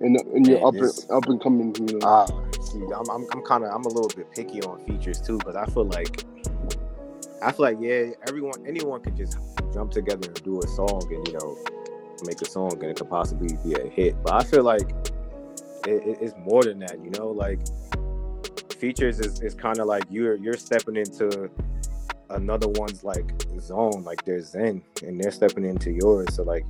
in in your up and, up and coming, you know. Ah, see, I'm I'm, I'm kind of I'm a little bit picky on features too, because I feel like I feel like yeah, everyone anyone could just jump together and do a song and you know make a song and it could possibly be a hit. But I feel like it, it- it's more than that, you know. Like features is, is kind of like you're you're stepping into another one's like zone, like their zen, and they're stepping into yours. So like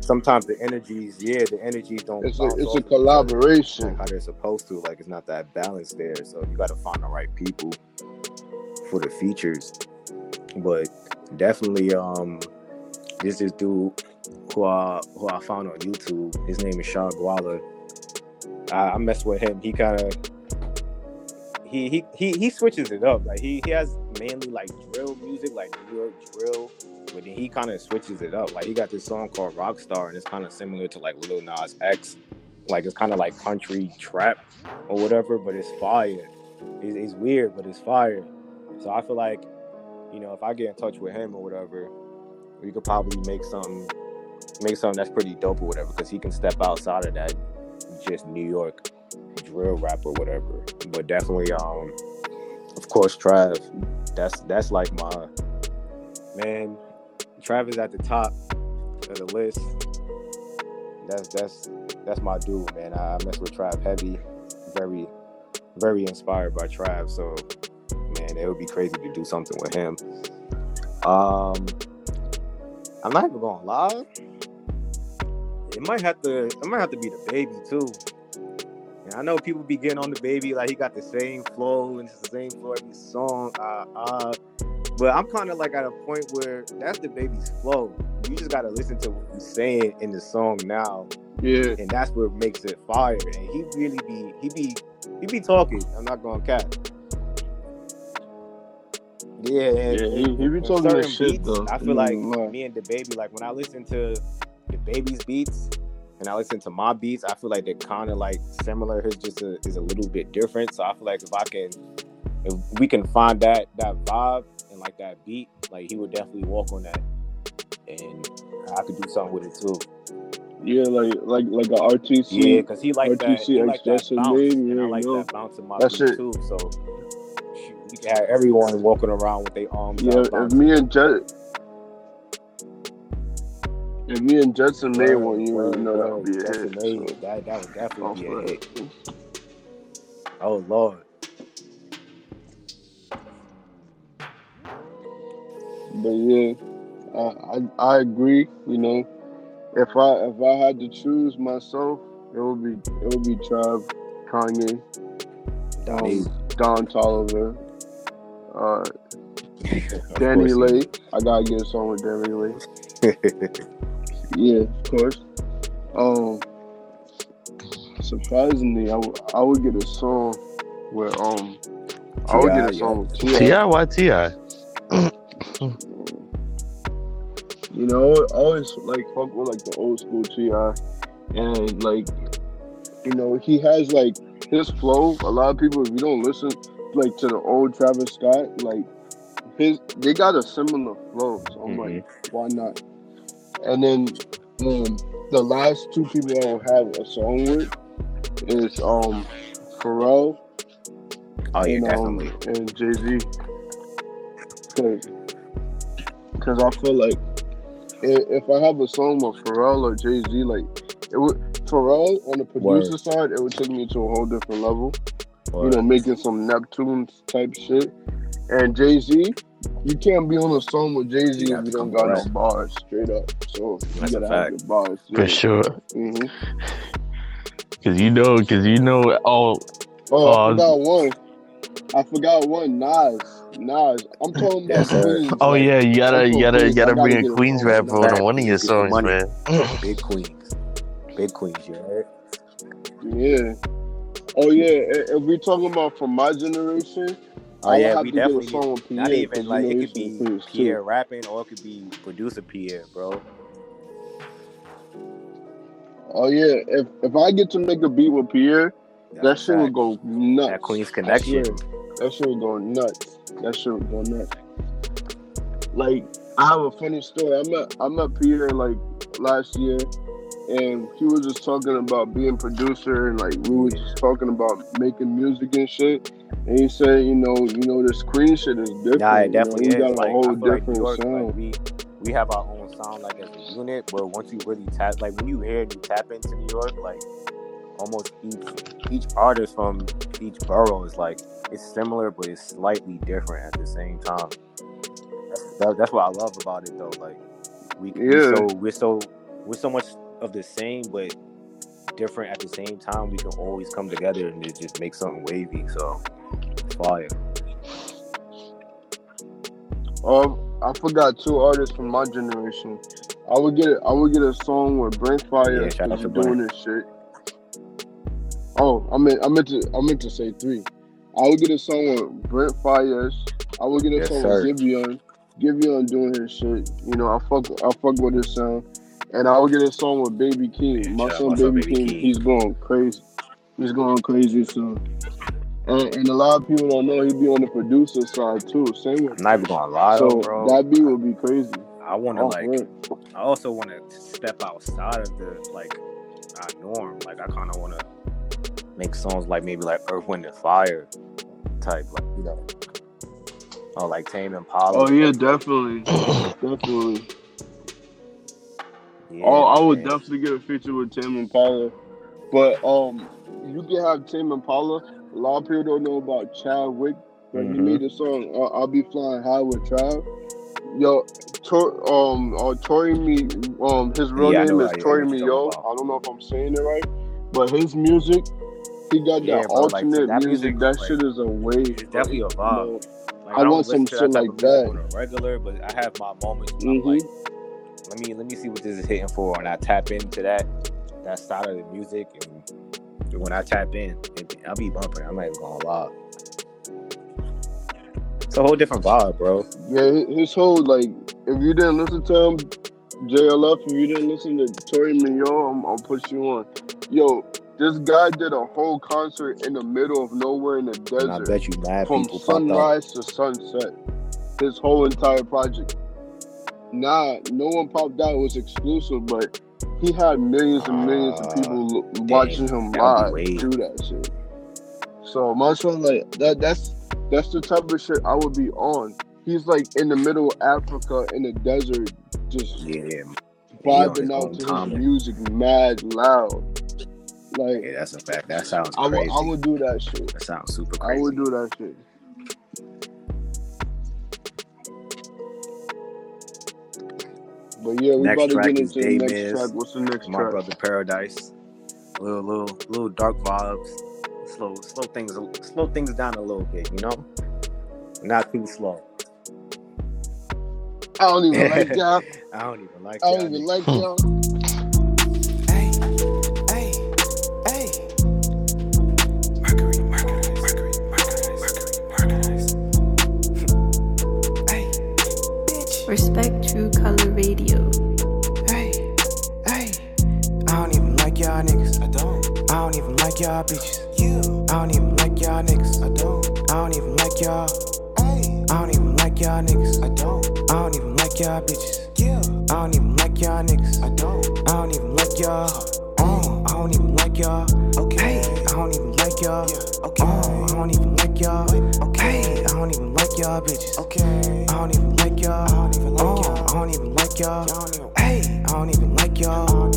sometimes the energies, yeah, the energies don't. it's a it's a of each other collaboration. how they're supposed to. Like it's not that balance there. So you got to find the right people for the features. But definitely, um, this this dude who I who I found on YouTube. His name is Sean Guala. I, I messed with him. He kind of he, he he he switches it up. Like he he has mainly like drill music, like New York drill. But then he kind of switches it up. Like he got this song called Rockstar, and it's kind of similar to like Lil Nas X. Like it's kind of like country trap or whatever, but it's fire. It's, it's weird, but it's fire. So I feel like, you know, if I get in touch with him or whatever, we could probably make something, make something that's pretty dope or whatever, because he can step outside of that just New York drill rap or whatever. But definitely, um, of course, Trav. That's that's like my man. Trav is at the top of the list. That's that's that's my dude, man. I, I mess with Trav heavy. Very, very inspired by Trav. So, it would be crazy to do something with him. Um, I'm not even gonna lie. It might have to. It might have to be DaBaby too. And I know people be getting on DaBaby like he got the same flow and it's the same flow every song. Uh, uh, but I'm kind of like at a point where that's DaBaby's flow. You just gotta listen to what he's saying in the song now, Yeah, and that's what makes it fire. And he really be he be he be talking. I'm not gonna cap. Yeah, and, yeah, he, he be talking that certain shit beats, though. I feel not like gonna me and DaBaby, like when I listen to DaBaby's beats and I listen to my beats, I feel like they're kind of like similar. His just a, is a little bit different. So I feel like if I can, if we can find that that vibe and like that beat, like he would definitely walk on that, and I could do something with it too. Yeah, like like like a RTC. Yeah, because he like that. RTC He like that expression bounce, name, and you I already like know. that bounce in my That's beat it. too. So we can have everyone walking around with their arms Yeah, if me and Jet, if me and Jetson made one, you know that would be a That's hit. amazing. So, That that would definitely off be a hit. Oh lord. But yeah, I, I I agree. You know, if I if I had to choose myself, it would be it would be Trav, Kanye, Donnie. um, Don Toliver, uh, Danny course he- Lay. I gotta get a song with DaniLeigh. (laughs) Yeah, of course. Um, surprisingly, I would I would get a song where um I would get a T.I., song with Ti, T.I. why Ti? (clears throat) You know, I always like fuck with like the old school T.I. and like you know he has like his flow. A lot of people, if you don't listen like to the old Travis Scott, like his they got a similar flow. So I'm like, why not? And then um the last two people I will have a song with is um Pharrell Oh yeah, and um definitely. and Jay Z. Because I feel like if I have a song with Pharrell or Jay Z, like it would Pharrell on the producer side, it would take me to a whole different level. You know, making some Neptunes type shit. And Jay Z, you can't be on a song with Jay Z if you don't come got no bars, straight up. So you That's a gotta have fact. your bars. For sure. hmm Cause you know, cause you know, oh, Oh, I Uh, forgot one. I forgot one. Nas. Nas. I'm talking about Yes. Queens. oh like, yeah, you gotta, you gotta, you gotta gotta bring a Queens song rapper on one of your songs, money. man. Big queens. Big queens, you right? Yeah. Oh yeah. If we talking about from my generation, Oh I would yeah, have we to get definitely a song with Pierre. not even like it could be from Queens, too. Pierre rapping or it could be producer Pierre, bro. Oh yeah. If if I get to make a beat with Pierre, that a shit would go nuts. That Queens connection. That shit would go nuts. That shit would go nuts. Like I have a funny story. I met I met Pierre like last year, and he was just talking about being producer and like we were just talking about making music and shit. And he said, you know, you know, this Queen shit is different. Nah, it you know, definitely we is. got Like a whole feel like different York, like we we have our own sound like as a unit, but once you really tap like when you hear and you tap into New York, like almost each each artist from each borough is like it's similar but it's slightly different at the same time. That's, that, that's what I love about it though. Like we we so we're so we're so much of the same but different at the same time. We can always come together and it just make something wavy. So fire. Oh, I forgot two artists from my generation. I would get I would get a song with Brent Faiyaz Yeah, shout out to he's doing this shit. Oh, I meant I meant to I meant to say three. I would get a song with Brent Faiyaz. I would get a Yes, song sir. with Giveon. Giveon doing his shit. You know, I fuck I fuck with his sound. And I would get a song with Baby Keem. Yeah, My shout son Baby, Baby Keem, King. he's going crazy. He's going crazy so and, and a lot of people don't know he be on the producer side too. Same with I'm not even gonna lie so though, bro. that beat would be crazy. I want to Oh, like. man. I also want to step outside of the like our norm. Like I kind of want to make songs like maybe like Earth, Wind, and Fire type, like you know, or like Tame Impala. Oh yeah, definitely, definitely. Yeah, oh, I would definitely get a feature with Tame Impala, but um, you can have Tame Impala. A lot of people don't know about Chadwick, but he Mhm. made the song uh, "I'll Be Flying High" with Trav. Yo, Tor, um, uh, Tori Me, um, his real Yeah, I name is I know Tori what Me Yo. I don't know if I'm saying it right, but his music, he got Yeah, that bro, like, alternate that music. music, That like, shit is a wave. It's definitely a you vibe. know. Like, I don't want some listen to shit type like of music that. on a regular, but I have my moments. When I'm like, let me let me see what this is hitting for, and I tap into that that style of the music, and when I tap in, it, I'll be bumping. I'm not even gonna lie. It's a whole different vibe, bro. Yeah, his whole like, if you didn't listen to him, JLF, if you didn't listen to Tori Mignon, I'm, I'll put you on. Yo, this guy did a whole concert in the middle of nowhere in the And I desert, bet you mad from sunrise to sunset. His whole entire project. Nah, no one popped out. It was exclusive, but he had millions and millions of Ah, people lo- watching him live do that shit. So my son, like that. That's that's the type of shit I would be on. He's like in the middle of Africa in the desert, just Yeah, vibing out to his music, mad loud. Like yeah, that's a fact. That sounds I would. I would do that shit. that sounds super I crazy. would do that shit. But yeah, we Next about to track get is into the next Damiz, track. What's the next My track? brother Paradise. Little, little, little dark vibes. Slow, slow things, slow things down a little bit. You know, not too slow. I don't even like (laughs) y'all. I don't even like. I y'all don't even like y'all. (laughs) Hey, hey, hey. Mercury, Mercury, Mercury, Mercury, Mercury, Mercury. Hey, bitch. Respect y'all bitches. You. I don't even like y'all niggas. I don't. I don't even like y'all. Hey. I don't even like y'all niggas. I don't. I don't even like y'all bitches. Yeah. I don't even like y'all niggas. I don't. I don't even like y'all. Oh, I don't even like y'all. Okay. Hey, I don't even like y'all. Okay. Oh, I don't even like y'all. Okay. Hey, I don't even like y'all bitches. Okay. I don't even like y'all. I don't even like y'all. I don't even like y'all. Hey, I don't even like y'all.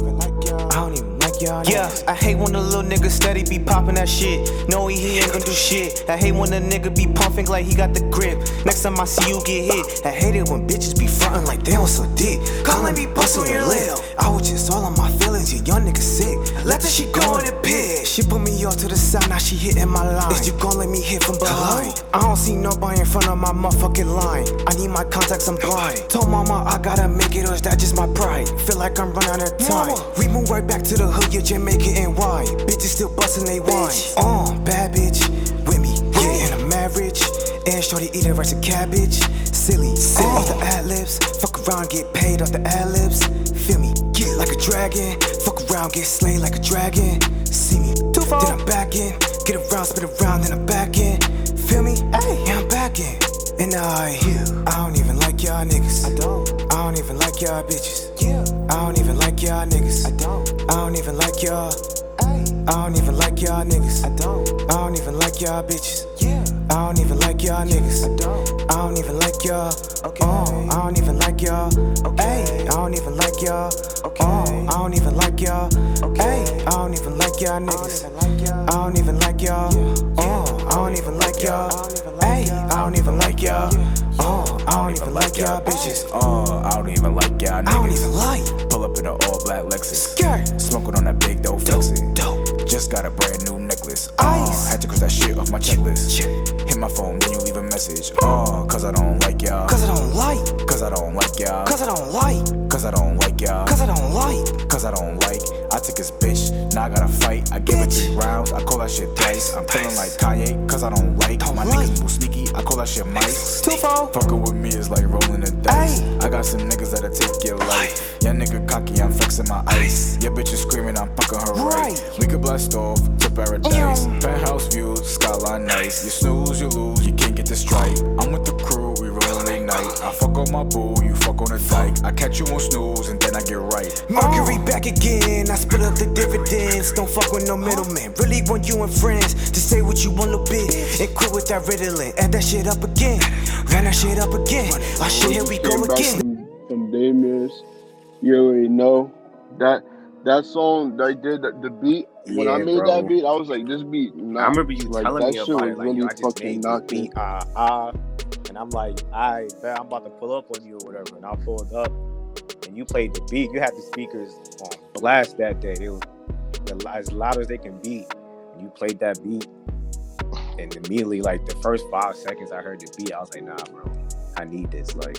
Yeah, I hate when a little nigga steady be popping that shit. No, he ain't gonna do shit. I hate when a nigga be pumping like he got the grip. Next time I see you get hit, I hate it when bitches be frontin' like they don't suck dick. Calling me bust on your lip. I was just all on my feelings, you young nigga sick. Let that shit go in the pit. She put me off to the side, now she hitting my line. Is you gon' let me hit from behind? Oh. I don't see nobody in front of my motherfucking line. I need my contacts, I'm blind. Told mama I gotta make it, or is that just my pride? Feel like I'm running out of time. We move right back to the hood, yeah, Jamaica and why? Bitches still bustin' they wine. Uh, bad bitch with me, yeah, in a marriage. And shorty eating rice and cabbage. Silly, sit off the ad libs. Fuck around, get paid off the ad libs. Feel me, get like a dragon. Fuck around, get slayed like a dragon. See me, then I'm back in. Get around, spin around, then I'm back in. Feel me? Hey, yeah, I'm back in. And I, I don't even like y'all niggas. I don't. I don't even like y'all bitches. I don't even like y'all niggas. I don't. I don't even like y'all. I don't even like y'all niggas. I don't. I don't even like y'all bitches. I don't even like y'all niggas. I don't. I don't even like y'all. Okay. Oh, I don't even like y'all. Okay. I don't even like y'all. Okay. Oh, I don't even like y'all. Okay. I don't even like y'all niggas. I don't even like y'all. Oh, I don't even like y'all. Hey, I don't even like y'all. Oh, I don't even like y'all bitches. Uh, I don't even like y'all niggas. I don't even like. Pull up in an all black Lexus. Skirt. Smoking on that big dope. Dope. Just got a brand new necklace. Uh, Ice. had to cross that shit off my checklist. Hit my phone, then you leave a message. Uh, cause I don't like y'all. Cause I don't like. Cause I don't like y'all. Cause I don't like. Cause I don't like y'all. Cause I don't like. Cause I don't like. I took his bitch, now I gotta fight. I give it three rounds, I call that shit dice. I'm feeling like Kanye, cause I don't like. My niggas move sneaky, I call that shit mice. Two four. Fucking with me is like rolling the dice. I got some niggas that'll take your life. Young nigga cocky, I'm flexing my ice. Your bitch is screaming, I'm fucking her right. We could blast off to paradise. Penthouse view, skyline nice. You snooze, you lose, you can't get the strike. I'm with the crew, we rollin' late night. I fuck on my boo, you fuck on the dike. I catch you on snooze and then I get right. Mercury back again. I split up the dividends. Don't fuck with no middleman. Really want you and friends to say what you want a little bit and quit with that Ritalin. Add that shit up again. Run that shit up again. Oh shit, here we go Came back again. From, from Damius. You already know. that that song that I did the, the beat when I made bro. that beat, I was like, this beat. Nah. I remember you like, telling that me shit about was it, like, really yo, I just fucking made this knocking. beat, ah, ah, and I'm like, I bet I'm about to pull up on you or whatever, and I pulled up, and you played the beat. You had the speakers on blast that day. Were the- as loud as they can be. And you played that beat, and immediately, like the first five seconds I heard the beat, I was like, nah, bro, I need this. Like,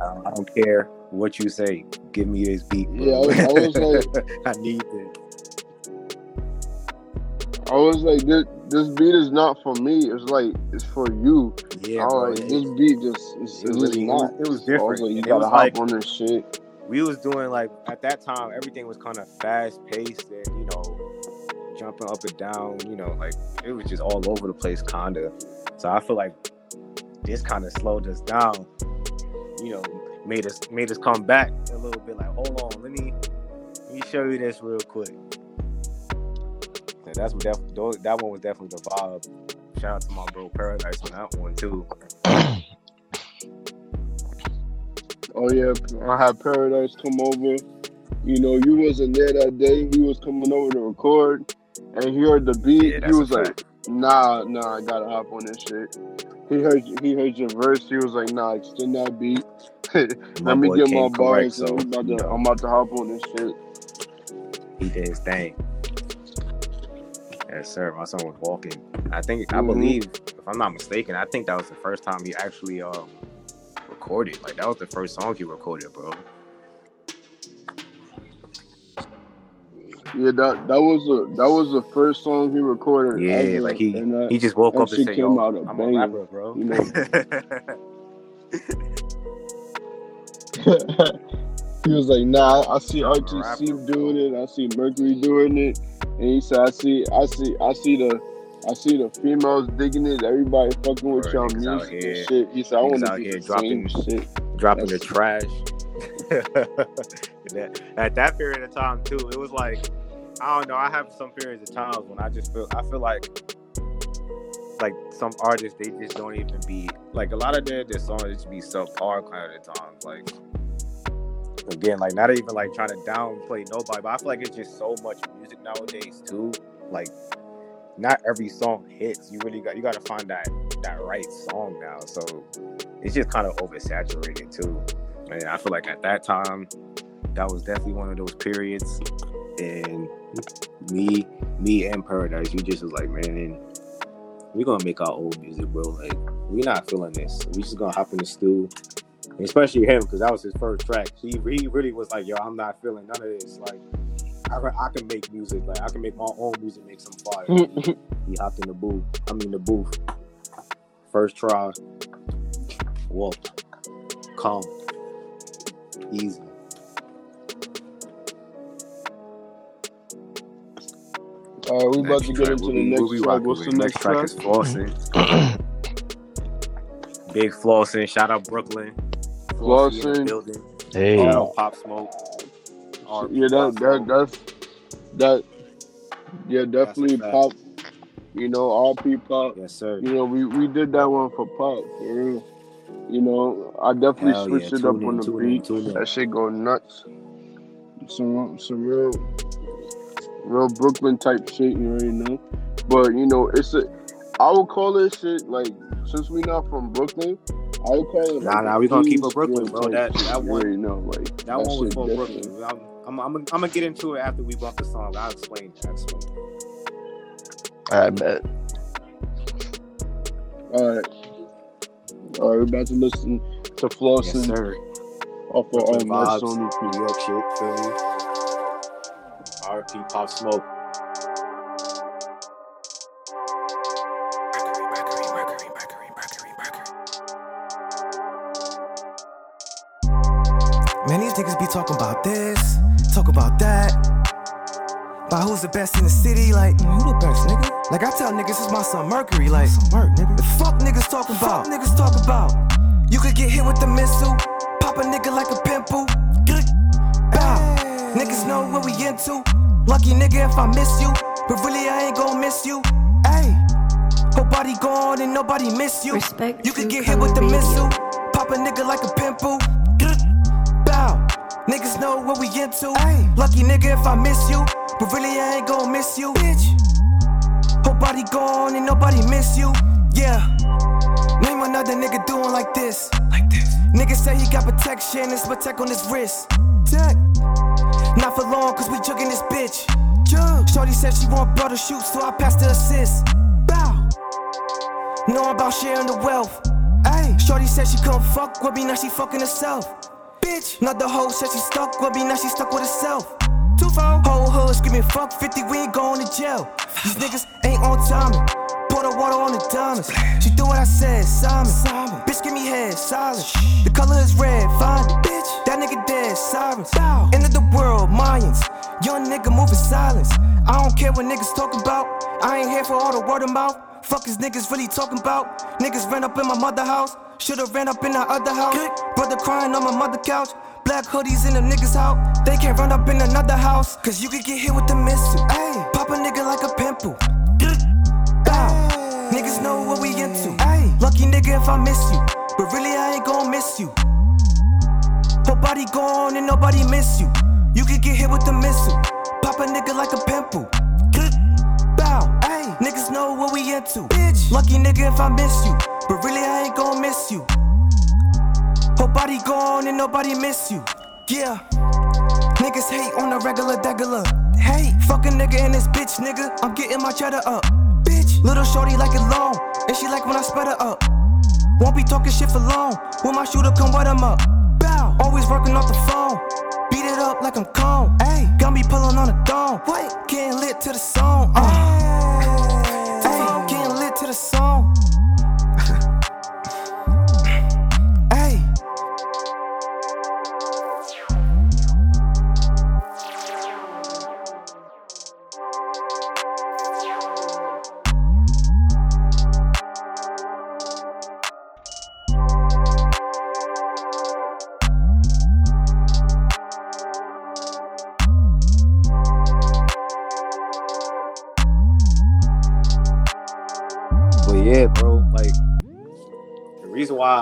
I don't, I don't care what you say. Give me this beat, bro. Yeah, I was- I was like- (laughs) I need this. I was like, this this beat is not for me. It's like it's for you. Yeah, I bro. was like, this beat just it's, it really- just it was- was So was different. like, you gotta hop like- on this shit. we was doing like at that time everything was kind of fast paced and you know jumping up and down you know like it was just all over the place kinda so i feel like this kind of slowed us down you know made us made us come back a little bit like hold on let me let me show you this real quick and that's what def- that one was definitely the vibe shout out to my bro paradise on that one too (clears throat) Oh yeah, I had Paradise come over. You know, you wasn't there that day. He was coming over to record, and he heard the beat. Yeah, he was like, "Nah, nah, I gotta hop on this shit." He heard he heard your verse. He was like, "Nah, extend that beat. (laughs) Let me get my came bars. correct, and so, we about to. I'm about to hop on this shit." he did his thing. Yes, sir. My son was walking. I think I Mhm. believe, if I'm not mistaken, I think that was the first time he actually um recorded. Like that was the first song he recorded, bro. Yeah, that that was the that was the first song he recorded. Yeah, ever, like he that, he just woke up and said, "Yo, out a I'm banger, a rapper, bro." you know. (laughs) (laughs) he was like, "Nah, I see RTC doing it. I see Mercury doing it." And he said, "I see, I see, I see the, I see the females digging it. Everybody fucking with Bro, y'all music here- and shit." He said, "I want to here the dropping- shit." Dropping the That's- trash. (laughs) That- At that period of time too, it was like I don't know. I have some periods of times when I just feel I feel like like some artists they just don't even be like a lot of their, their songs just be subpar kind of times. Like again, like not even like trying to downplay nobody, but I feel like it's just so much music nowadays too. Like not every song hits. You really got you got to find that that right song now. So it's just kind of oversaturated too. And I feel like at that time, that was definitely one of those periods. And me, me and Paradise, we just was like, man, we're gonna make our old music, bro. Like we're not feeling this. We just gonna hop in the stew. And especially him, because that was his first track. He, he really was like, yo, I'm not feeling none of this. Like I, I can make music. Like I can make my own music, make some fire. (laughs) he hopped in the booth. I mean the booth. First try. Whoa. Calm. Easy. All right, we about to get into we'll the next we'll track. rocking What's with. the next track? is Flossing. (clears throat) Big Flossing. Shout out Brooklyn. In the Flossing. building. Hey, Oh. Pop Smoke. R.I.P. Yeah, that Pop that Smoke. that's that. Yeah, definitely pop. You know, RP pop. Yes, sir. You know, we we did that one for pop for real. You know, I definitely Hell switched yeah. it up Tune on the beat. tune in. That shit go nuts. Some some real real Brooklyn type shit. You already know. But you know, it's a. I would call this shit like since we not from Brooklyn. I would call it. Nah, nah, a we gonna keep it Brooklyn, drill bro. type That- shit, that you one- already know, like That one was for different. Brooklyn. I'm, I'm, I'm, I'm gonna get into it after we bump the song. I'll explain. I'll explain. I bet. All right. All right, we're about to listen to Yes, Flossin sir. off of Brooklyn um, vibes, Sony New York shit, feel me? RP Pop Smoke. Talking about this, talk about that. About who's the best in the city, like, mm, who the best, nigga? Like, I tell niggas, it's my son Mercury, like, some Merc, nigga. The fuck niggas talking about? Fuck niggas talk about. You could get hit with the missile, pop a nigga like a pimple. Bow. Niggas know what we into. Lucky nigga if I miss you, but really I ain't gon' miss you. Ayy, whole body gone and nobody miss you. Respect You could get hit with the Color missile, pop a nigga like a pimple. Niggas know what we into. Lucky nigga if I miss you, but really I ain't gon' miss you. Bitch. Whole body gone and nobody miss you. Yeah. Name another nigga doing like this. Like this. Nigga say he got protection, it's protect on his wrist. Tech. Not for long, cause we jugging this bitch. Jug. Shorty said she want brother shoot, so I passed the assist. Bow. Know I'm about sharing the wealth. Ayy. Shorty said she couldn't fuck with me, now she fucking herself. Bitch. Not the hoe said she stuck with me, now she stuck with herself. Two phone. Whole hood screaming fuck 50, we ain't going to jail. These niggas ain't on timing. Pour the water on the diamonds. She do what I said, Simon. Simon. Bitch, give me head, silent. The color is red, fine. Bitch, that nigga dead, sirens. End of the world, Mayans. Young nigga moving silence. I don't care what niggas talking about. I ain't here for all the word of mouth. Fuck is niggas really talking about? Niggas ran up in my mother house. Should've ran up in the other house. Brother crying on my mother couch. Black hoodies in them niggas house. They can't run up in another house. Cause you could get hit with the missile. Ayy, pop a nigga like a pimple. Bow. Niggas know what we into. Ayy, lucky nigga if I miss you. But really, I ain't gon' miss you. Whole body gone and nobody miss you. You could get hit with the missile. Pop a nigga like a pimple. Know what we into. Bitch, lucky nigga if I miss you. But really, I ain't gon' miss you. Whole body gone and nobody miss you. Yeah. Niggas hate on a regular degular. Hey, fuck a nigga and this bitch, nigga. I'm getting my cheddar up. Bitch, little shorty like it long. And she like when I spread her up. Won't be talking shit for long. When my shooter come wet him up. Bow, always working off the phone. Beat it up like I'm calm. Hey, got me pulling on a dome. Wait, getting lit to the song. Uh.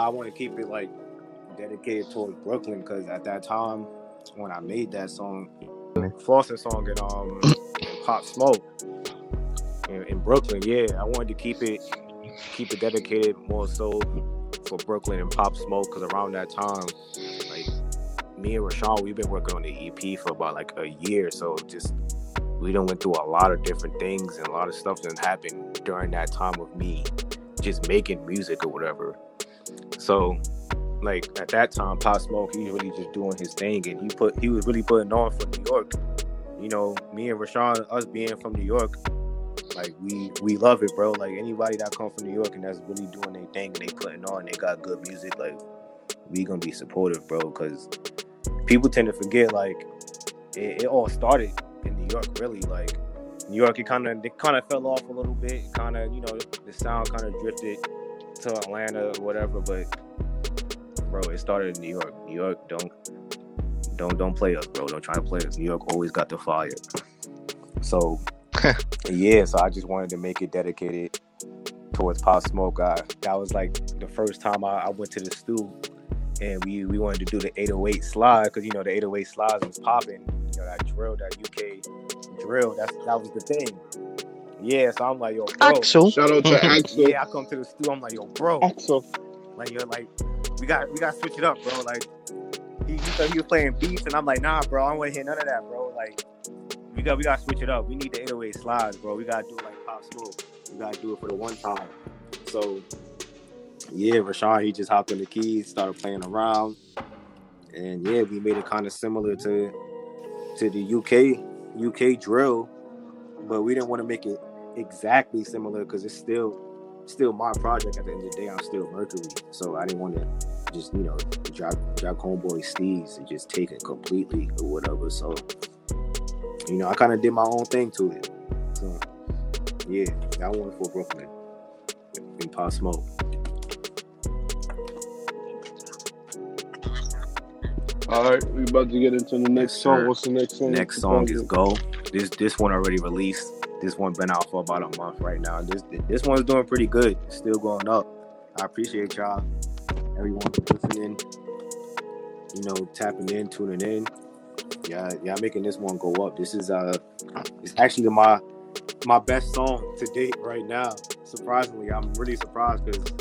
I want to keep it like dedicated towards Brooklyn, because at that time when I made that song, Foster song and um Pop Smoke in, in Brooklyn, yeah, I wanted to keep it keep it dedicated more so for Brooklyn and Pop Smoke, because around that time, like me and Rashawn, we've been working on the EP for about like a year, so just we done went through a lot of different things and a lot of stuff that happened during that time of me just making music or whatever. So like at that time Pop Smoke he was really just doing his thing and he put he was really putting on for New York. You know, me and Rashawn, us being from New York, like we we love it, bro. Like anybody that come from New York and that's really doing their thing and they putting on, they got good music, like we gonna be supportive, bro, because people tend to forget like it, it all started in New York, really. Like New York, it kind of it kind of fell off a little bit. Kind of, you know, the sound kind of drifted to Atlanta or whatever. But bro, it started in New York. New York, don't don't don't play us, bro. Don't try to play us. New York always got the fire. So (laughs) yeah, so I just wanted to make it dedicated towards Pop Smoke. I, that was like the first time I, I went to the stew and we we wanted to do the 808 slide because you know the 808 slides was popping. You know that drill, that UK drill. That's that was the thing. Yeah, so I'm like, yo, bro. Axel. Shout out to Axel. Yeah, I come to the stew. I'm like, yo, bro. Axel. Like you're like, we got we got to switch it up, bro. Like he, he thought he was playing beats, and I'm like, nah, bro. I don't want to hear none of that, bro. Like we got we got to switch it up. We need the 808 slides, bro. We got to do it like Pop Smoke. We got to do it for the one time. So yeah, Rashawn, he just hopped on the keys, started playing around, and yeah, we made it kind of similar to to the UK UK drill, but we didn't want to make it exactly similar because it's still still my project. At the end of the day, I'm still Mercury, so I didn't want to just you know drop drop Homeboy Steez and just take it completely or whatever. So you know, I kind of did my own thing to it. So yeah, that one for Brooklyn in Pop Smoke. All right, we about to get into the next Yes, song. What's the next song? Next song is Go. This this one already released. This one been out for about a month right now. This this one's doing pretty good. It's still going up. I appreciate y'all. Everyone listening. you know, tapping in, tuning in. Yeah, yeah, making this one go up. This is uh, it's actually my my best song to date right now. Surprisingly, I'm really surprised because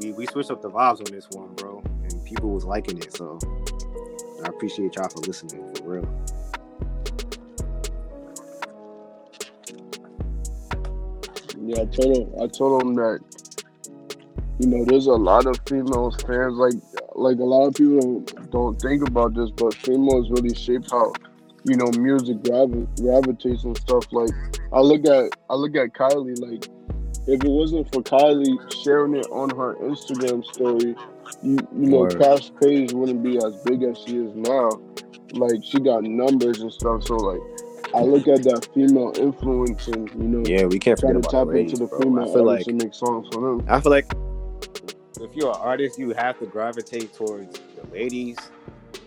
we we switched up the vibes on this one, bro, and people was liking it. So I appreciate y'all for listening, for real. Yeah, I told him. I told him that you know there's a lot of female fans. Like like a lot of people don't think about this, but females really shape how you know music gravi- gravitates and stuff. Like I look at I look at Kylie. Like if it wasn't for Kylie sharing it on her Instagram story, you, you know Word. Cash Page wouldn't be as big as she is now. Like she got numbers and stuff. So like I look at that female influence and you know Yeah, we can't try forget to about tap the into the bro. female I feel like and make songs for them. I feel like if you're an artist, you have to gravitate towards the ladies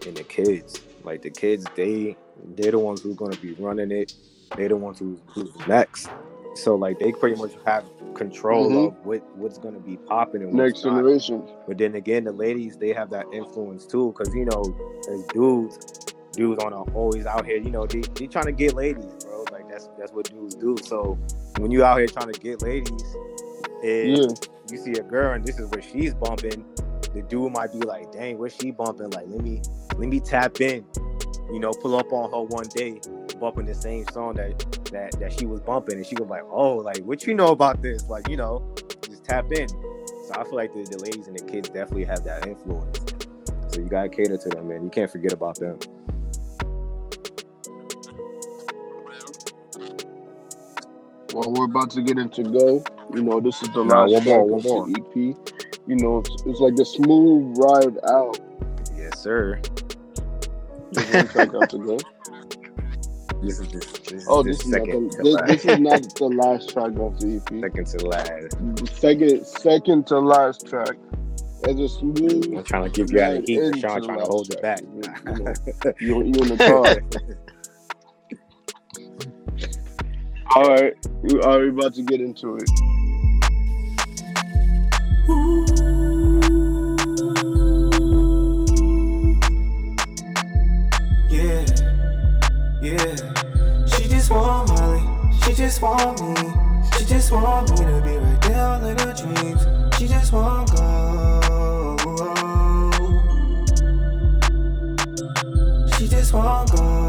and the kids. Like the kids, they they're the ones who's gonna be running it. They're the ones who, who's next. So like they pretty much have control Mhm. of what what's gonna be popping and what's Next not. generation. But then again, the ladies they have that influence too, because you know, as dudes, dudes on always out here, you know, they they trying to get ladies, bro. Like that's that's what dudes do. So when you out here trying to get ladies, and Yeah. you see a girl and this is where she's bumping, the dude might be like, "Dang, where's she bumping? Like, let me let me tap in." You know, pull up on her one day, bumping the same song that that that she was bumping, and she was like, "Oh, like what you know about this?" Like, you know, just tap in. So I feel like the, the ladies and the kids definitely have that influence. So you gotta cater to them, man. You can't forget about them. Well, we're about to get into go. You know, this is the Nah, last one more, track one more. EP. You know, it's, it's like a smooth ride out. Yes, sir. Track out to go. This is (laughs) this, this, Oh, this this is not second the, this, this is not the last track of the EP. second to last. Second, second to last track. It's a smooth. I'm trying to give you out of heat. Sean trying to hold it back. You, know, (laughs) you in the car. (laughs) All right, we are about to get into it. Yeah, yeah. She just want. She just want me. She just want me to be right there all in her dreams. She just want go. She just want go.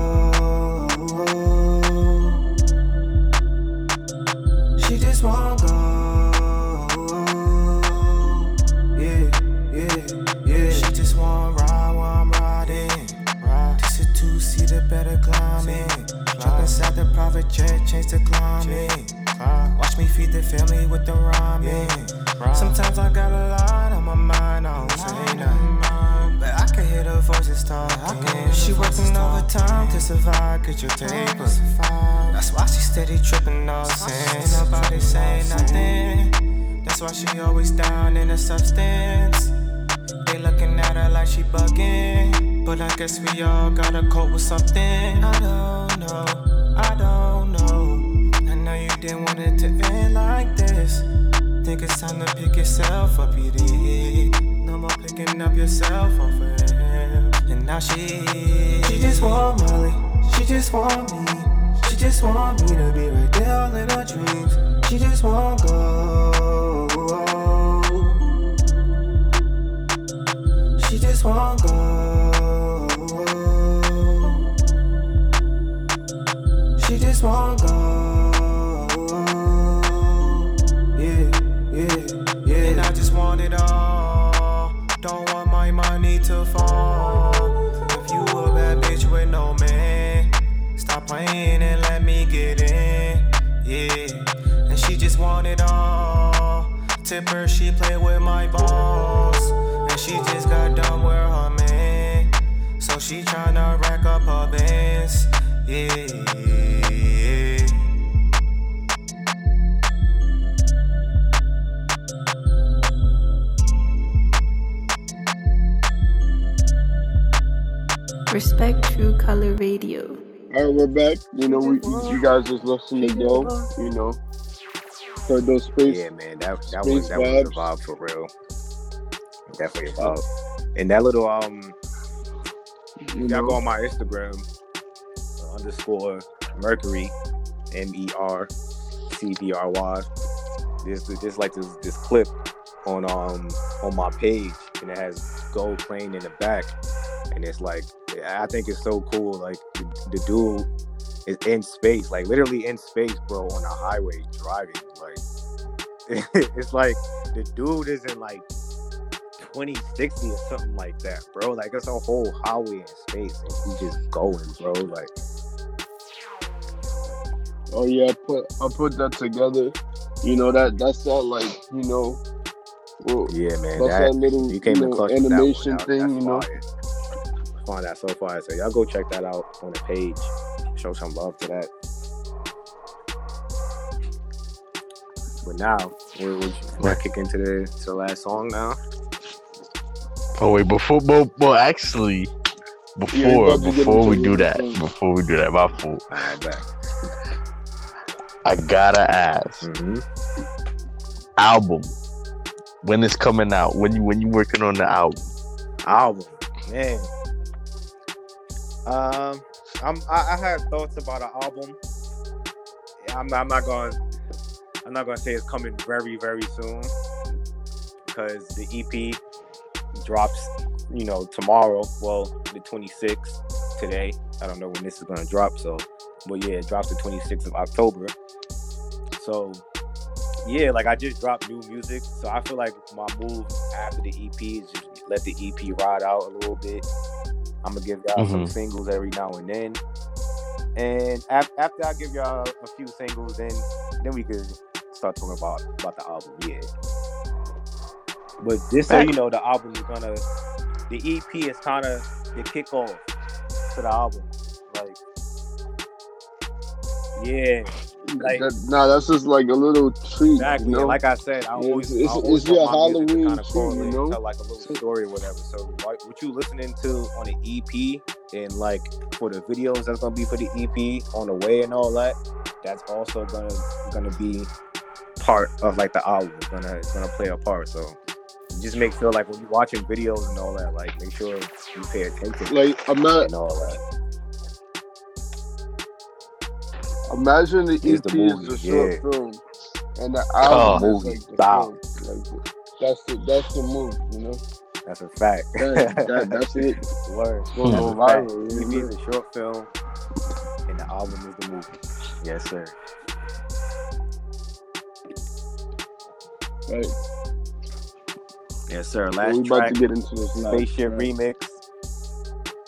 Better climb in. Jump inside the private jet, change to climbing. Watch me feed the family with the rhyming. Sometimes I got a lot on my mind, I don't say nothing. But I can hear the voices talking. She working overtime to survive, get your paper. That's why she steady tripping off, saying nobody say nothing. That's why she always down in the substance. They looking like she bugging. But I guess we all gotta cope with something. I don't know, I don't know. I know you didn't want it to end like this. Think it's time to pick yourself up, you did. No more picking up yourself off of him. And now she, she just want Molly. She just want me. She just want me to be right there all in her dreams. She just want go. She just want go. Yeah, yeah, yeah. And I just want it all. Don't want my money to fall. If you a bad bitch with no man, stop playing and let me get in. Yeah, and she just want it all. Tip her, she play with my boss. And she just got done with her man. So she tryna rack up her bands. Yeah. Respect True Color Radio. All right, we're back. You know, we you guys just listened to go. You know, heard those space. Yeah, man, that that was that was a vibe for real. Definitely vibe. And that little um You Y'all go on my Instagram uh, underscore Mercury M E R C D R Y. There's there's like this this clip on um on my page and it has gold playing in the back and it's like I think it's so cool like the, the dude is in space like literally in space bro on a highway driving like (laughs) it's like the dude isn't like 2060 or something like that bro like it's a whole highway in space and he just going bro like oh yeah, I put I put that together. You know that that sound like you know, well, yeah man that's that that little you came you know, clutch with that one. animation That- thing. that's You know. I find that so far so y'all go check that out on the page show some love to that but now we we we're kick into the to the last song now Oh wait, before, well, well actually, before get before we do that, before we do that, my fault. all right back I gotta ask, mm-hmm. album, when it's coming out? When you when you working on the album? album, man. Um, I'm I, I have thoughts about an album. I'm not, I'm not going. I'm not going to say it's coming very very soon because the EP drops, you know, tomorrow. Well, the 26th today. I don't know when this is going to drop. So, but yeah, it drops the 26th of October. So, yeah, like I just dropped new music, so I feel like my move after the EP is just let the EP ride out a little bit. I'm gonna give y'all some Mhm. singles every now and then, and af- after I give y'all a few singles, then then we could start talking about about the album. Yeah, but just so you know, the album is gonna, the EP is kind of the kickoff to the album. Like, yeah, like- that, nah, that's just like a little treat. Exactly. You know, Like I said, I always, it's- I always it's your Halloween kind of correlate, you know? tell like a little story or whatever. So what, what you listening to on the EP and like for the videos that's gonna be for the EP on the way and all that, that's also gonna gonna be part of like the album. It's gonna it's gonna play a part. So just make sure like when you're watching videos and all that, like make sure you pay attention like ima- and all that. imagine the Here's EP the movie, is a short yeah. film, and the Oh. album is Movie like the film. Like that's the that's the move. You know, That's a fact. that, that that's it. (laughs) Word. It's gonna go That's a fact. viral. EP You is a short film, and the album is the movie. Yes, sir. Right. Yes, sir. Well, we Last about track, to get into this Spaceship track. Remix.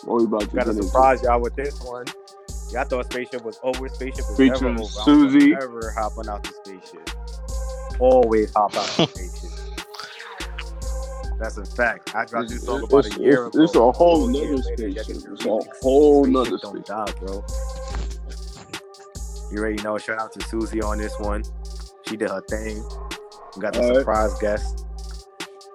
What we about to Got to get into? surprise y'all with this one. Y'all thought Spaceship was over. Spaceship is Featuring never over. I'm Never hopping out the spaceship. Always hop out the (laughs) spaceship. That's a fact. I dropped this song about It's- a year it's- ago. it's a whole nother spaceship. It's a whole Spaceship nother don't die, bro. You already know. Shout out to Susie on this one. She did her thing. We got the All right. surprise guest.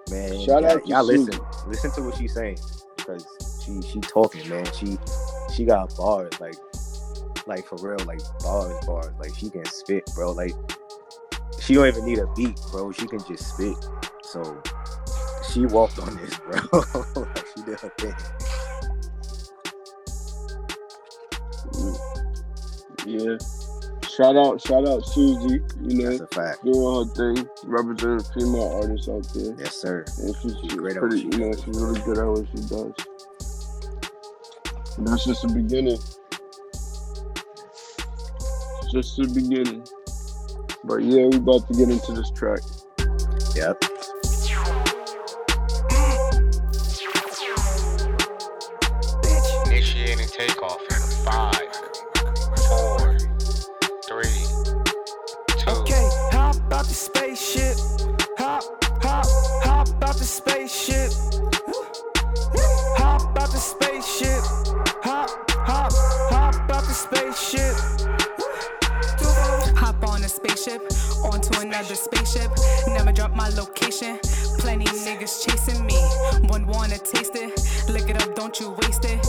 Man, Shout y'all, out y'all listen. Listen to what she's saying because she she talking, man. She she got bars like like for real, like bars, bars. Like she can spit, bro. Like she don't even need a beat, bro. She can just spit. So she walked on this, (laughs) bro. like she did her thing. Yeah. Shout out, shout out Susie. You know, That's a fact. doing her thing, representing female artists out there. Yes, sir. And she's, she's great pretty, you know, she's really good at what she does. And that's just the beginning. Just the beginning. But yeah, we about to get into this track. Yep. Wanna taste it. Lick it up, don't you waste it.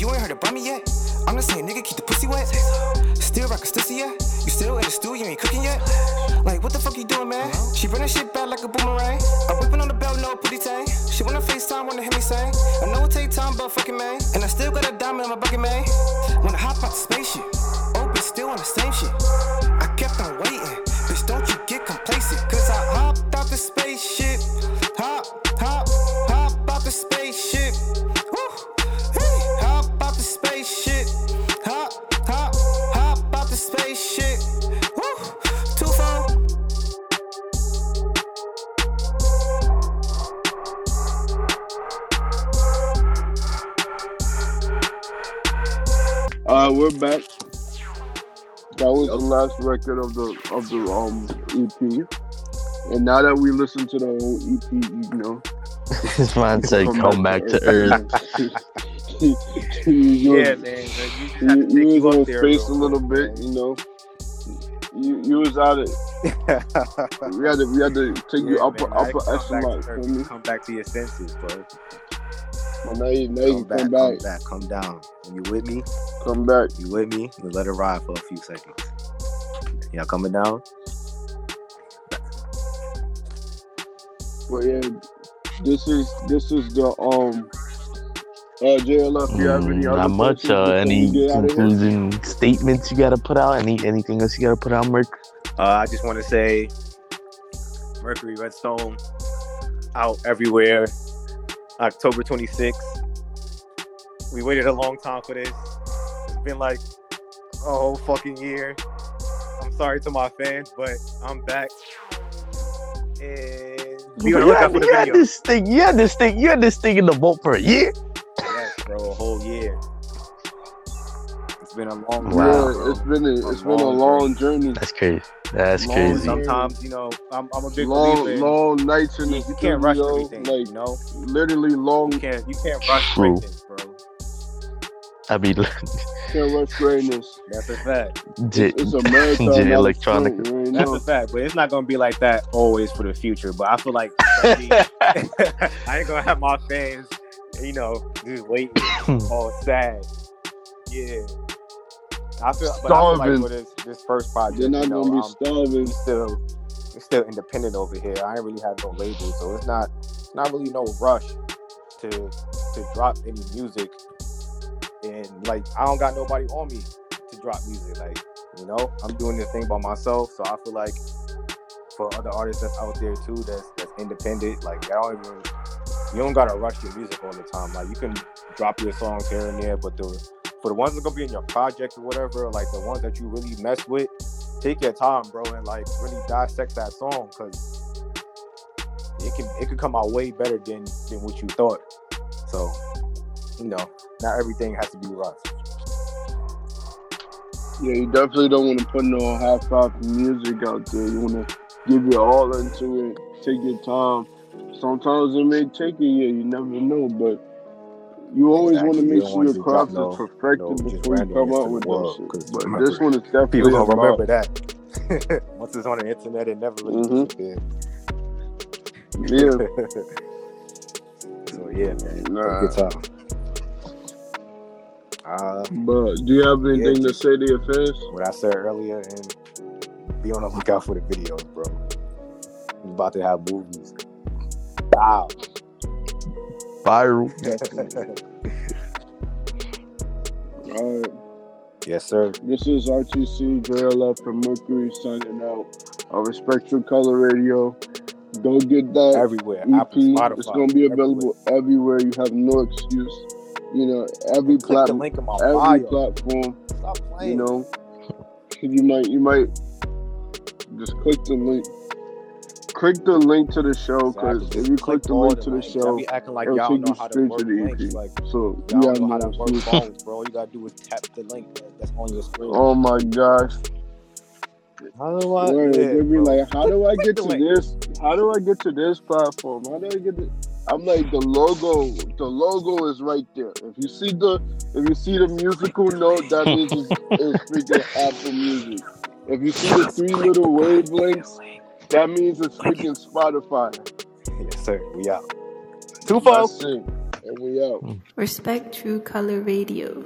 You ain't heard about me yet? I'm just saying, nigga, keep the pussy wet. Still rockin' stussy yet? You still in the stew, you ain't cooking yet? Like, what the fuck you doing, man? Uh-huh. She bring that shit back like a boomerang. I'm whipping on the belt, no putty tang. She wanna FaceTime, wanna hear me say. I know it take time, but fucking man. And I still got a diamond in my bucket, man. Wanna hop out the spaceship. Oh, bitch, still on the same shit. I kept on waiting. Uh, we're back. That was the last record of the of the um EP. And now that we listen to the whole EP, you know, This (laughs) man said, "Come back to earth." you, (laughs) you, Yeah, man. like, you just you, to take you you was up on there. space a little quick, bit, you know. You you was out of (laughs) we had to we had to take you Yeah, upper man, now upper can come echelon to for earth. me. Come back to your senses, bro. But now you now Come can back, come back, come back, come down. You with me? come back. You with me? We let it ride for a few seconds. Y'all coming down? But yeah, this is this is the um uh JLF. You have any Mm, other not much. Uh, any we get out of here? concluding statements you gotta put out? Any anything else you gotta put out, Merc? Uh, I just want to say Mercury Redstone out everywhere. October 26th. We waited a long time for this. It's been like a whole fucking year. I'm sorry to my fans, but I'm back. And be on the You lookout had, for the you had this thing. You had this thing. You had this thing in the vault for a year. Yes, bro, a whole year. It's been a long Wow. Yeah, it's been a, A it's been a long long journey. That's crazy. That's Long crazy. Sometimes, you know, I'm, I'm a big Long believer long nights in the you, you can't rush studio, everything, like you know? literally long. You can't you can't rush True. greatness, bro. I mean, (laughs) Can't rush greatness. That's a fact. J, It's, it's a marathon. J Electronic. sprint, you ain't That's a fact. But it's not gonna be like that always for the future. But I feel like (laughs) (laughs) I ain't gonna have my fans, you know, just waiting all sad. Yeah. I feel, but I feel like Starving. for this this first project, They're not you know, gonna be um, starving. we still we still independent over here. I ain't really had no label, so it's not it's not really no rush to to drop any music. And like I don't got nobody on me to drop music. Like you know, I'm doing this thing by myself, so I feel like for other artists that's out there too, that's that's independent. Like I don't even you don't gotta rush your music all the time. Like you can drop your songs here and there, but the for the ones that gonna be in your project or whatever, like the ones that you really mess with, take your time, bro, and like really dissect that song because it can it could come out way better than than what you thought. So, you know, not everything has to be rushed. Yeah, you definitely don't want to put no half-off music out there. You want to give your all into it. Take your time. Sometimes it may take a year. You never know, but you always want to make sure your craft is perfected no before you come out with the that world, shit. But remember, this one is definitely People gonna remember vibe. that. (laughs) Once it's on the internet, it never really Mhm. disappears. Yeah. (laughs) so yeah, man, Nah. good time. Uh, But do you have anything to say to your fans? what I said earlier, and be on the lookout for the videos, bro. We about to have movies. Wow. Viral. (laughs) All right. yes, sir. This is RTC JLF from Mercury signing out. I respect your color radio. Go get that Everywhere. EP. Apple, Spotify. it's gonna be available everywhere. You have no excuse. You know, every platform, link in my every bio. platform. Stop playing. You know, you might, you might just click the link. Click the link to the show because Exactly. if you click click the link to the links. Show, be acting like y'all know how to straight work (laughs) to the links. EP. Like So y'all have know how to work phones, bro. All you gotta do is tap the link that's on your screen. Oh my gosh. How do I? Word, Yeah, they be bro. like, how do I get to this? How do I get to this platform? How do I get to I'm like the logo. The logo is right there. If you see the if you see the musical note, that means it's, it's freaking Apple Music. If you see the three little wavelengths, that means it's freaking Spotify. Yes, sir. We out. Two folks. That's it. And we out. Mm. Respect True Color Radio.